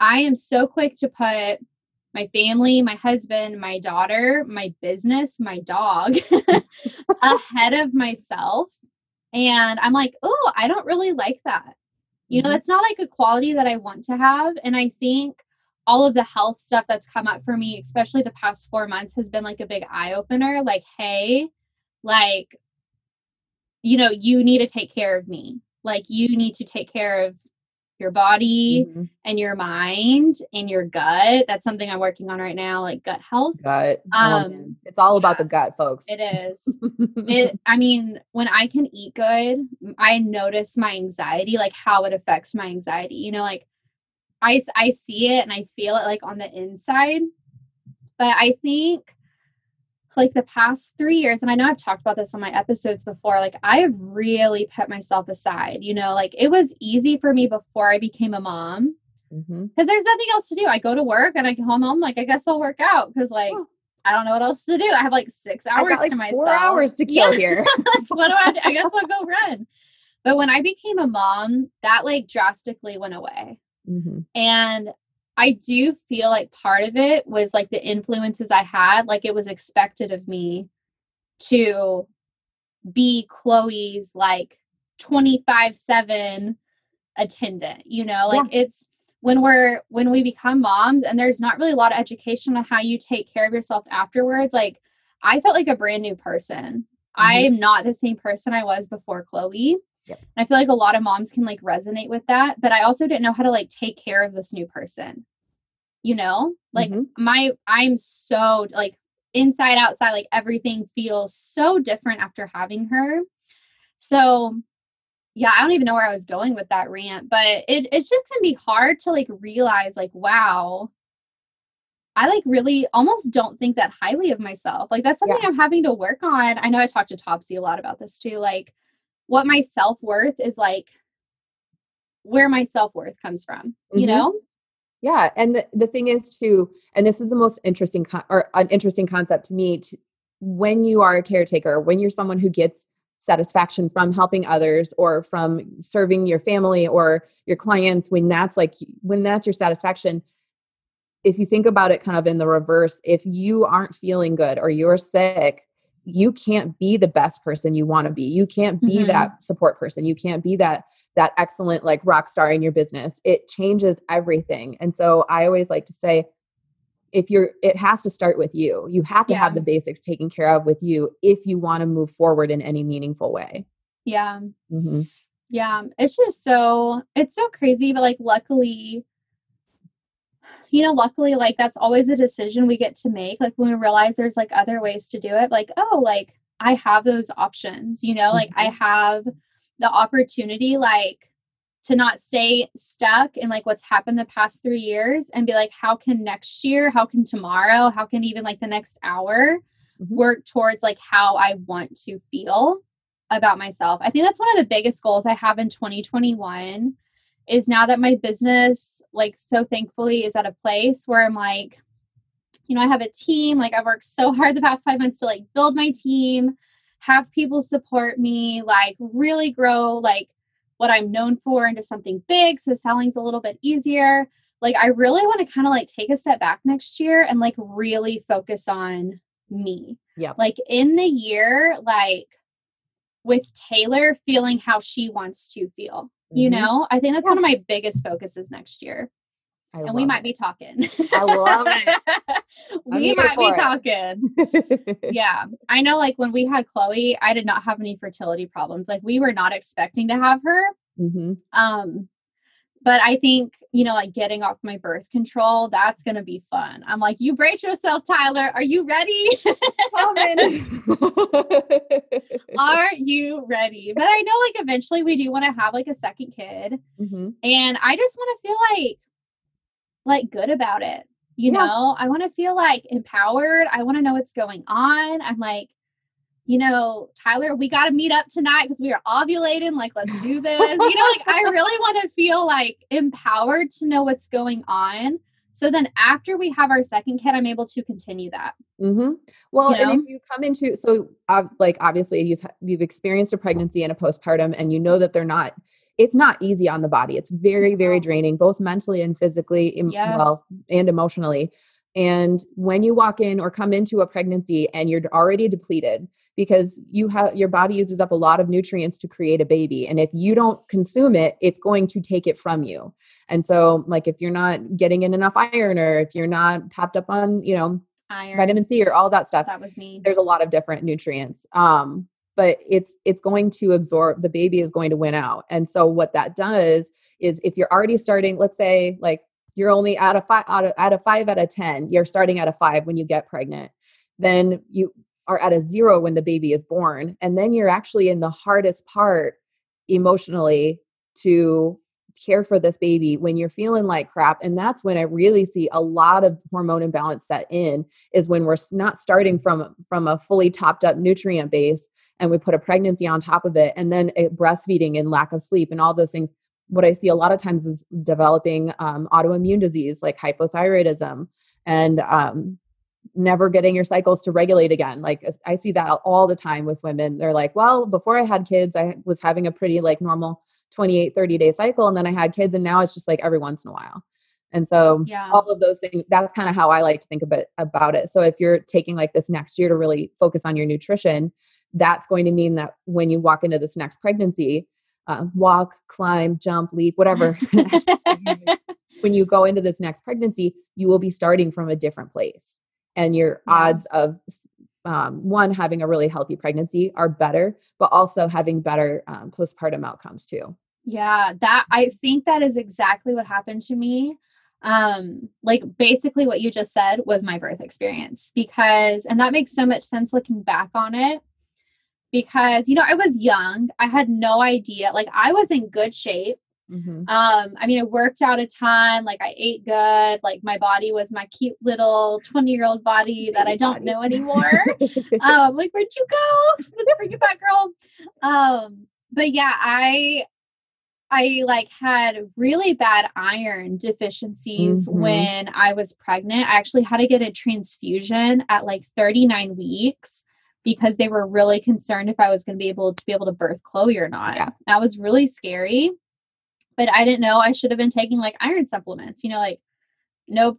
I am so quick to put my family, my husband, my daughter, my business, my dog ahead of myself. And I'm like, oh, I don't really like that. You know, mm-hmm. that's not like a quality that I want to have. And I think all of the health stuff that's come up for me, especially the past four months, has been like a big eye opener. Like, hey, like, you know, you need to take care of me. Like, you need to take care of your body mm-hmm. and your mind and your gut. That's something I'm working on right now, like gut health. Gut. Oh, um, it's all yeah, about the gut, folks. It is. it. I mean, when I can eat good, I notice my anxiety, like how it affects my anxiety. You know, like I I see it and I feel it like on the inside. But I think like the past three years, and I know I've talked about this on my episodes before, like I have really put myself aside. You know, like it was easy for me before I became a mom because mm-hmm. there's nothing else to do. I go to work and I come home, like, I guess I'll work out because, like, oh. I don't know what else to do. I have like six hours got, like, to myself. Four hours to kill yeah. here. what do I do? I guess I'll go run. But when I became a mom, that like drastically went away. Mm-hmm. And I do feel like part of it was like the influences I had, like it was expected of me to be Chloe's like 25 7 attendant, you know, like yeah. it's when we're when we become moms and there's not really a lot of education on how you take care of yourself afterwards like i felt like a brand new person mm-hmm. i'm not the same person i was before chloe Yep. And I feel like a lot of moms can like resonate with that, but I also didn't know how to like take care of this new person. You know, like mm-hmm. my, I'm so like inside, outside, like everything feels so different after having her. So, yeah, I don't even know where I was going with that rant, but it, it's just gonna be hard to like realize, like, wow, I like really almost don't think that highly of myself. Like that's something yeah. I'm having to work on. I know I talked to Topsy a lot about this too. Like what my self worth is like where my self worth comes from, mm-hmm. you know? Yeah. And the, the thing is too, and this is the most interesting con- or an interesting concept to me to, when you are a caretaker, when you're someone who gets satisfaction from helping others or from serving your family or your clients, when that's like, when that's your satisfaction, if you think about it kind of in the reverse, if you aren't feeling good or you're sick, you can't be the best person you want to be. You can't be mm-hmm. that support person. You can't be that that excellent like rock star in your business. It changes everything. And so i always like to say if you're it has to start with you. You have to yeah. have the basics taken care of with you if you want to move forward in any meaningful way. Yeah. Mm-hmm. yeah. It's just so it's so crazy but like luckily you know, luckily, like that's always a decision we get to make. Like when we realize there's like other ways to do it, like, oh, like I have those options, you know, like I mm-hmm. have the opportunity, like to not stay stuck in like what's happened the past three years and be like, how can next year, how can tomorrow, how can even like the next hour mm-hmm. work towards like how I want to feel about myself. I think that's one of the biggest goals I have in 2021 is now that my business, like, so thankfully is at a place where I'm like, you know, I have a team. Like, I've worked so hard the past five months to like build my team, have people support me, like, really grow, like, what I'm known for into something big. So selling's a little bit easier. Like, I really want to kind of like take a step back next year and like really focus on me. Yeah. Like, in the year, like, with Taylor feeling how she wants to feel. You Mhm. know, I think that's Yeah. one of my biggest focuses next year. I And we might it. be talking. I love it. We might be it. talking. yeah. I know like when we had Chloe, I did not have any fertility problems. Like we were not expecting to have her. Mhm. Um but I think, you know, like getting off my birth control, that's going to be fun. I'm like, you brace yourself, Tyler. Are you ready? Are you ready? But I know like eventually we do want to have like a second kid. Mhm. And I just want to feel like like good about it. You Yeah. know, I want to feel like empowered. I want to know what's going on. I'm like, you know, Tyler, we got to meet up tonight because we are ovulating. Like, let's do this. you know, like I really want to feel like empowered to know what's going on. So then after we have our second kid, I'm able to continue that. Mm-hmm. Well, You and if you come into so uh, like obviously you've you've experienced a pregnancy and a postpartum, and you know that they're not. It's not easy on the body. It's very very draining, both mentally and physically, Yeah. well, and emotionally. And when you walk in or come into a pregnancy and you're already depleted because you have your body uses up a lot of nutrients to create a baby, and if you don't consume it, it's going to take it from you. And so, like if you're not getting in enough iron, or if you're not tapped up on, you know, Iron. vitamin C or all that stuff. That was me. There's a lot of different nutrients. Um, but it's it's going to absorb the baby is going to win out. And so what that does is if you're already starting, let's say like you're only at a five out of at a five out of ten, you're starting at a five when you get pregnant, then you are at a zero when the baby is born. And then you're actually in the hardest part emotionally to care for this baby when you're feeling like crap and that's when i really see a lot of hormone imbalance set in is when we're not starting from from a fully topped up nutrient base and we put a pregnancy on top of it and then breastfeeding and lack of sleep and all those things what i see a lot of times is developing um, autoimmune disease like hypothyroidism and um, never getting your cycles to regulate again like i see that all the time with women. They're like well before i had kids i was having a pretty like normal 28 30 day cycle and then i had kids and now it's just like every once in a while. And so Yeah. all of those things that's kind of how i like to think about about it. So if you're taking like this next year to really focus on your nutrition that's going to mean that when you walk into this next pregnancy uh, walk climb jump leap whatever when you go into this next pregnancy you will be starting from a different place and your odds of um, one having a really healthy pregnancy are better but also having better um, postpartum outcomes too Yeah, that I think that is exactly what happened to me. Um, like basically what you just said was my birth experience because and that makes so much sense looking back on it. Because you know, I was young. I had no idea. Like I was in good shape. Mhm. Um, I mean, I worked out a ton, like I ate good, like my body was my cute little 20-year-old body that I don't know anymore um like where'd you go let's bring it back girl um but yeah i i like had really bad iron deficiencies Mhm. when i was pregnant i actually had to get a transfusion at like 39 weeks because they were really concerned if i was going to be able to be able to birth chloe or not Yeah. that was really scary but i didn't know i should have been taking like iron supplements you know like no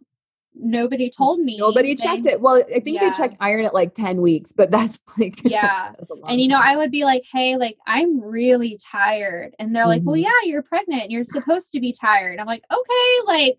nobody told me nobody They- checked it well i think Yeah. they check iron at like 10 weeks but that's like Yeah. that's And you know, time. I would be like, hey, like, I'm really tired. And they're like, well, Mhm. yeah, you're pregnant. And you're supposed to be tired. I'm like, okay, like,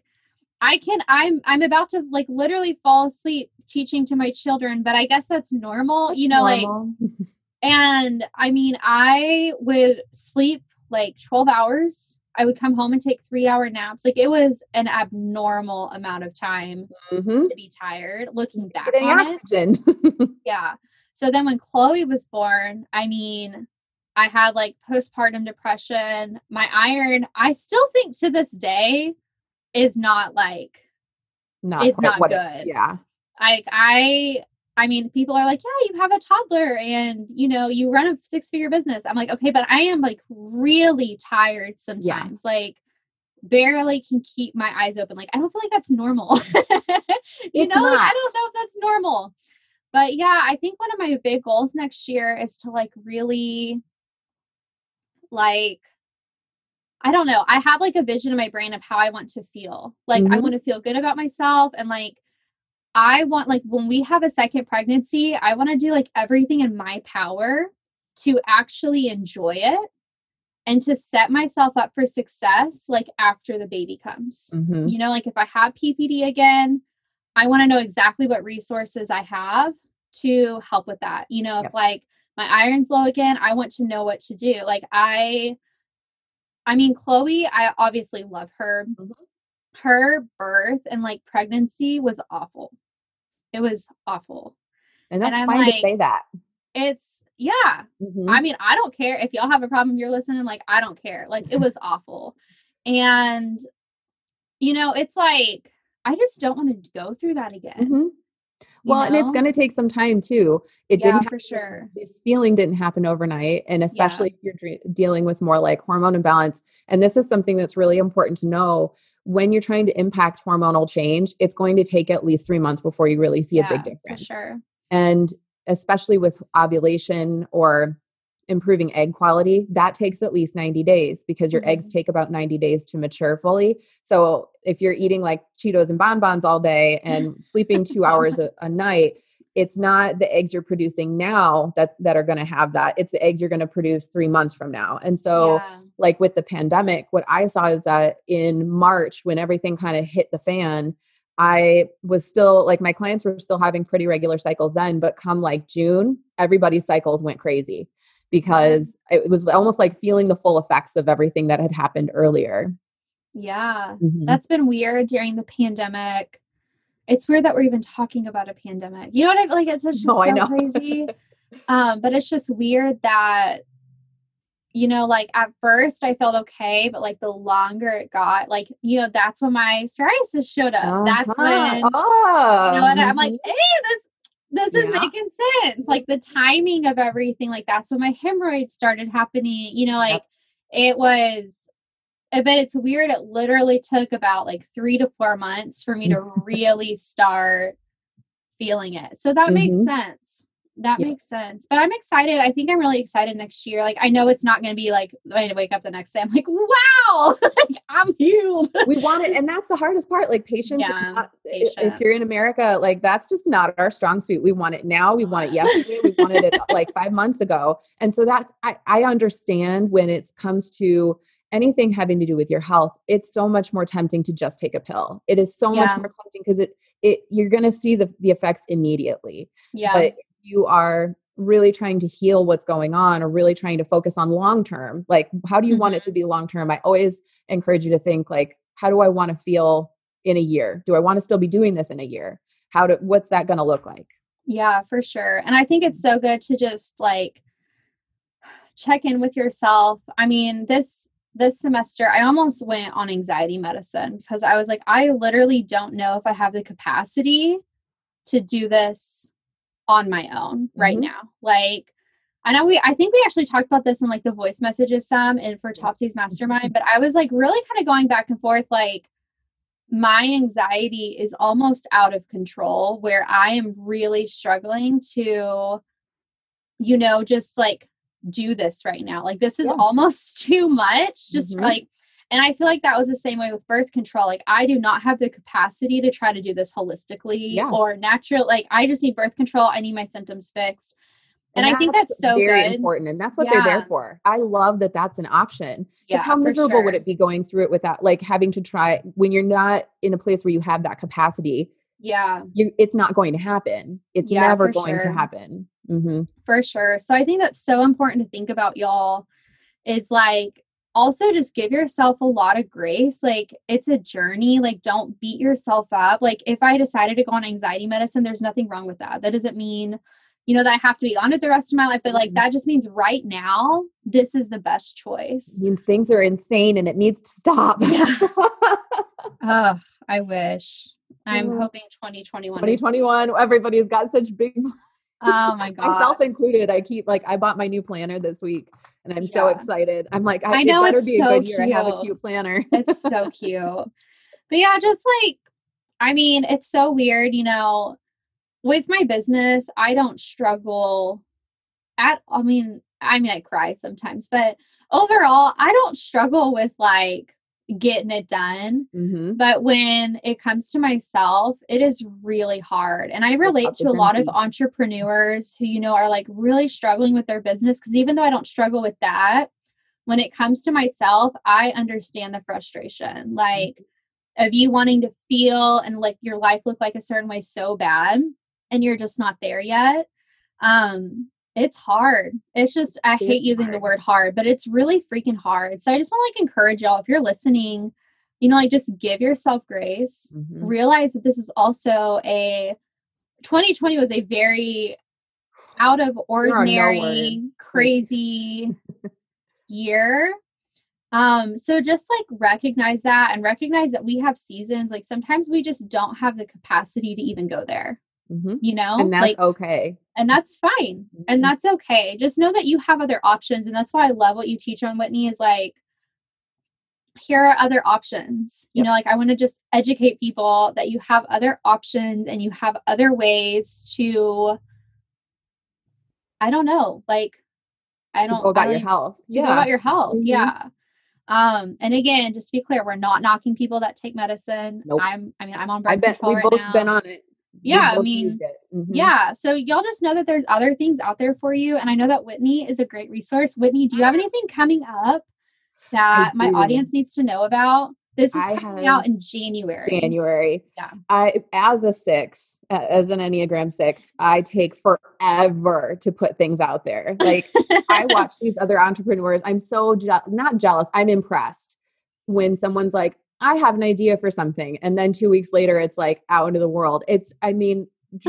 I can, I'm, I'm about to like literally fall asleep teaching to my children, but I guess that's normal, you know, like, and I mean, I would sleep like 12 hours. I would come home and take three hour naps. Like, it was an abnormal amount of time Mhm. to be tired looking back Getting on it. oxygen Yeah. So then when Chloe was born, I mean, I had like postpartum depression. My iron, I still think to this day, is not like not It's not what it- good. yeah like I I mean, people are like, yeah, you have a toddler and you know, you run a six figure business. I'm like, okay, but I am like really tired sometimes. Like barely can keep my eyes open. Like I don't feel like that's normal. you It's know, like, I don't know if that's normal. But yeah, I think one of my big goals next year is to like really like I don't know. I have like a vision in my brain of how I want to feel. Like I Mhm. want to feel good about myself and like I want like when we have a second pregnancy, I want to do like everything in my power to actually enjoy it and to set myself up for success like after the baby comes. Mhm. You know, like if I have PPD again, I want to know exactly what resources I have to help with that. You know, Yep. if like my iron's low again, I want to know what to do. Like I I mean, Chloe, I obviously love her. Mhm. Her birth and like pregnancy was awful. It was awful. And that's I'm fine like, to say that. It's yeah. Mhm. I mean, I don't care if y'all have a problem. You're listening. Like, I don't care. Like, it was awful. And, you know, it's like, I just don't want to go through that again. Mhm. Well, and it's going to take some time too. It Yeah, didn't for sure. This feeling didn't happen overnight, and especially if you're dealing with more like hormone imbalance. And this is something that's really important to know when you're trying to impact hormonal change. It's going to take at least three months before you really see a big difference. For sure. And especially with ovulation or improving egg quality, that takes at least 90 days because your eggs Mm-hmm. take about 90 days to mature fully. So if you're eating like Cheetos and bonbons all day and sleeping two hours a, a night, it's not the eggs you're producing now that that are going to have that. It's the eggs you're going to produce 3 months from now. And so yeah. like with the pandemic, what I saw is that in March, when everything kind of hit the fan, I was still like my clients were still having pretty regular cycles then, but come like June, everybody's cycles went crazy because it was almost like feeling the full effects of everything that had happened earlier. Yeah. Mhm. That's been weird during the pandemic. It's weird that we're even talking about a pandemic. You know what I like? It's just so crazy. um, but it's just weird that, you know, like at first I felt okay, but like the longer it got, like, you know, that's when my psoriasis showed up. That's Uh-huh. when oh, you know, and I'm like, mhm. hey, this this is Yeah. making sense. Like the timing of everything, like that's when my hemorrhoids started happening. You know, like it was I bet it's weird. It literally took about like three to four months for me to really start feeling it. So that makes Mhm. sense. That Yeah. makes sense. But I'm excited. I think I'm really excited next year. Like I know it's not going to be like I wake up the next day. I'm like, wow, like I'm healed. we want it and that's the hardest part like patience Yeah, not- i- if you're in america like that's just not our strong suit we want it now we want it yesterday we wanted it like five months ago and so that's i, I understand when it comes to anything having to do with your health it's so much more tempting to just take a pill it is so much more tempting because it it you're going to see the, the effects immediately Yeah. but you are really trying to heal what's going on or really trying to focus on long term like how do you want it Mm-hmm. to be long term i always encourage you to think like how do i want to feel in a year do i want to still be doing this in a year how do what's that going to look like Yeah, for sure. And I think it's so good to just like check in with yourself. I mean, this this semester I almost went on anxiety medicine because I was like I literally don't know if I have the capacity to do this on my own right Mhm. now. Like I know we I think we actually talked about this in like the voice messages some and for Topsy's mastermind, but I was like really kind of going back and forth like my anxiety is almost out of control where I am really struggling to, you know, just like do this right now. Like, this is Yeah. almost too much. Just Mhm. like, and I feel like that was the same way with birth control. Like, I do not have the capacity to try to do this holistically Yeah. or natural. Like, I just need birth control. I need my symptoms fixed. And, I think that's so very good. important and that's what they're there for i love that that's an option because Yeah, how miserable would it be going through it without like having to try when you're not in a place where you have that capacity Yeah. you it's not going to happen it's Yeah, never going to sure. happen hmm For sure. So I think that's so important to think about, y'all, is like also just give yourself a lot of grace. Like it's a journey. Like don't beat yourself up. Like if I decided to go on anxiety medicine, there's nothing wrong with that. That doesn't mean, you know, that I have to be on it the rest of my life, but like Mhm. that just means right now, this is the best choice. means things are insane and it needs to stop. Yeah. Oh, I wish. I'm Mm. hoping 2021 is 2021, everybody's got such big Oh my god. Myself included. I keep like I bought my new planner this week and I'm so excited. I'm like, I, I know it better it's be a so cute. year. I have a cute. cute planner. it's so cute. But yeah, just like, I mean, it's so weird, you know, with my business, I don't struggle at, I mean, I mean, I cry sometimes, but overall, I don't struggle with like getting it done. hmm But when it comes to myself, it is really hard. And I relate to a lot of entrepreneurs who, you know, are like really struggling with their business. Cause even though I don't struggle with that, when it comes to myself, I understand the frustration. Like, of you wanting to feel and like your life look like a certain way so bad and you're just not there yet. Um, it's hard. It's just I It hate using the word hard, but it's really freaking hard. So I just want to like encourage y'all if you're listening, you know, like just give yourself grace. Mhm. Realize that this is also a 2020 was a very out of are no ordinary, crazy year. Um, so just like recognize that and recognize that we have seasons. Like sometimes we just don't have the capacity to even go there, Mhm. you know? And that's like okay. and that's fine. Mhm. And that's okay. Just know that you have other options. And that's why I love what you teach on Whitney is like here are other options. You Yep. know, like I want to just educate people that you have other options and you have other ways to I don't know, like I don't I about don't your even- health. go about your health. Mhm. Yeah. Um, and again, just to be clear, we're not knocking people that take medicine. Nope. I'm I mean, I'm on birth I've been control we've right both now. been on it. Yeah, I mean. Mhm. Yeah. So y'all just know that there's other things out there for you. And I know that Whitney is a great resource. Whitney, do you have anything coming up that my audience needs to know about? This is I coming out in January. January. Yeah. I as a six, as an Enneagram six, I take forever to put things out there. Like I watch these other entrepreneurs. I'm so je- not jealous. I'm impressed when someone's like, I have an idea for something, and then two weeks later, it's like out into the world. It's, I mean,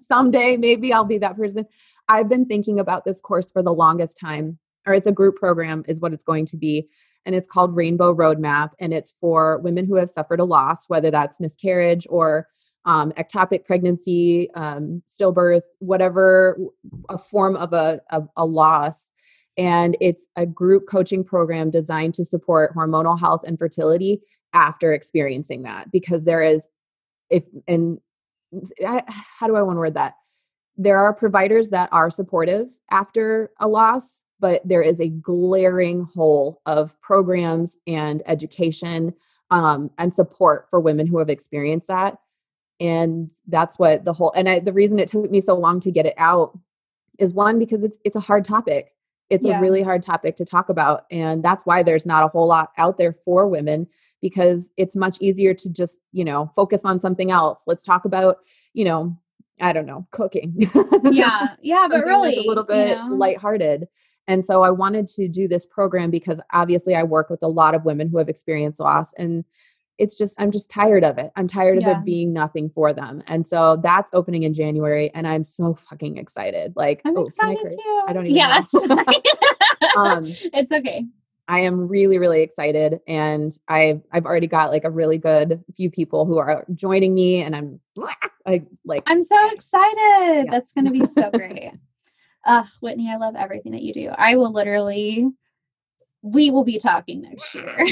someday maybe I'll be that person. I've been thinking about this course for the longest time, or it's a group program, is what it's going to be. And it's called Rainbow Roadmap, and it's for women who have suffered a loss, whether that's miscarriage or um, ectopic pregnancy, um, stillbirth, whatever a form of a, of a loss. And it's a group coaching program designed to support hormonal health and fertility after experiencing that. Because there is, if, and how do I want to word that? There are providers that are supportive after a loss, but there is a glaring hole of programs and education um, and support for women who have experienced that and that's what the whole and I, the reason it took me so long to get it out is one because it's it's a hard topic it's Yeah. a really hard topic to talk about and that's why there's not a whole lot out there for women because it's much easier to just you know focus on something else let's talk about you know i don't know cooking yeah. Yeah. But really, a little you bit know, lighthearted. And so I wanted to do this program because obviously I work with a lot of women who have experienced loss and it's just I'm just tired of it. I'm tired of Yeah. there being nothing for them. And so that's opening in January and I'm so fucking excited. Like I'm oh, can I excited too. I don't even it's, um it's okay. I am really, really excited, and I've I've already got like a really good few people who are joining me, and I'm I like I'm so excited. Yeah. That's going to be so great. Ugh, Whitney, I love everything that you do. I will literally, we will be talking next year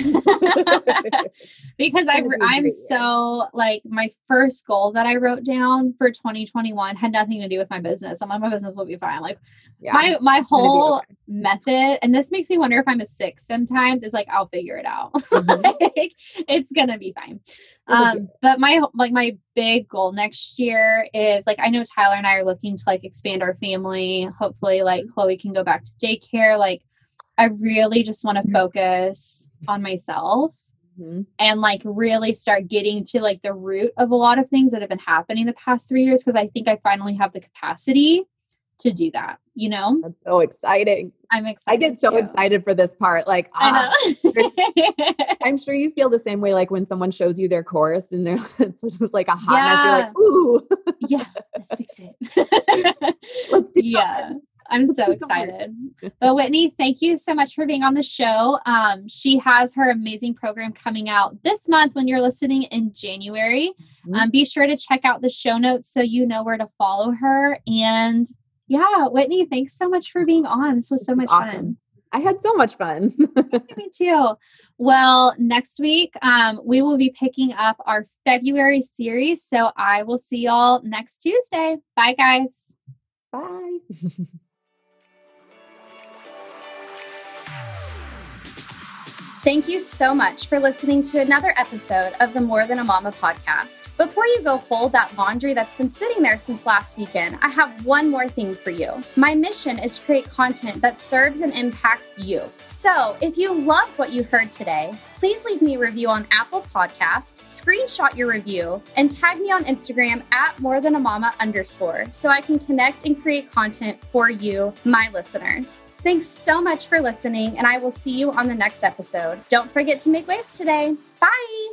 because I, It's gonna be a I'm so like my first goal that I wrote down for 2021 had nothing to do with my business. I'm like, my business will be fine. Like yeah, my my it's gonna be whole okay. method, and this makes me wonder if I'm a six sometimes. Is like I'll figure it out. Mhm. like, it's gonna be fine. Um, but my like my big goal next year is like I know Tyler and I are looking to like expand our family. Hopefully, like Mm-hmm. Chloe can go back to daycare. Like I really just want to focus on myself Mhm. and like really start getting to like the root of a lot of things that have been happening the past three years because I think I finally have the capacity to do that. You know, That's so exciting. I'm excited. I get so too. excited for this part. Like, ah, I know. I'm sure you feel the same way. Like when someone shows you their course and they're it's just like a hot mess. You're Yeah. like, ooh, yeah, let's fix it. let's do yeah. I'm so excited. but Whitney, thank you so much for being on the show. Um, she has her amazing program coming out this month when you're listening in January. Mm-hmm. Um, be sure to check out the show notes so you know where to follow her. And yeah, Whitney, thanks so much for being on. This was this so much awesome. fun. I had so much fun. Me too. Well, next week, um, we will be picking up our February series. So I will see y'all next Tuesday. Bye, guys. Bye. Thank you so much for listening to another episode of the More Than a Mama podcast. Before you go fold that laundry that's been sitting there since last weekend, I have one more thing for you. My mission is to create content that serves and impacts you. So if you loved what you heard today, please leave me a review on Apple Podcasts, screenshot your review, and tag me on Instagram at more than a mama underscore so I can connect and create content for you, my listeners. Thanks so much for listening, and I will see you on the next episode. Don't forget to make waves today. Bye.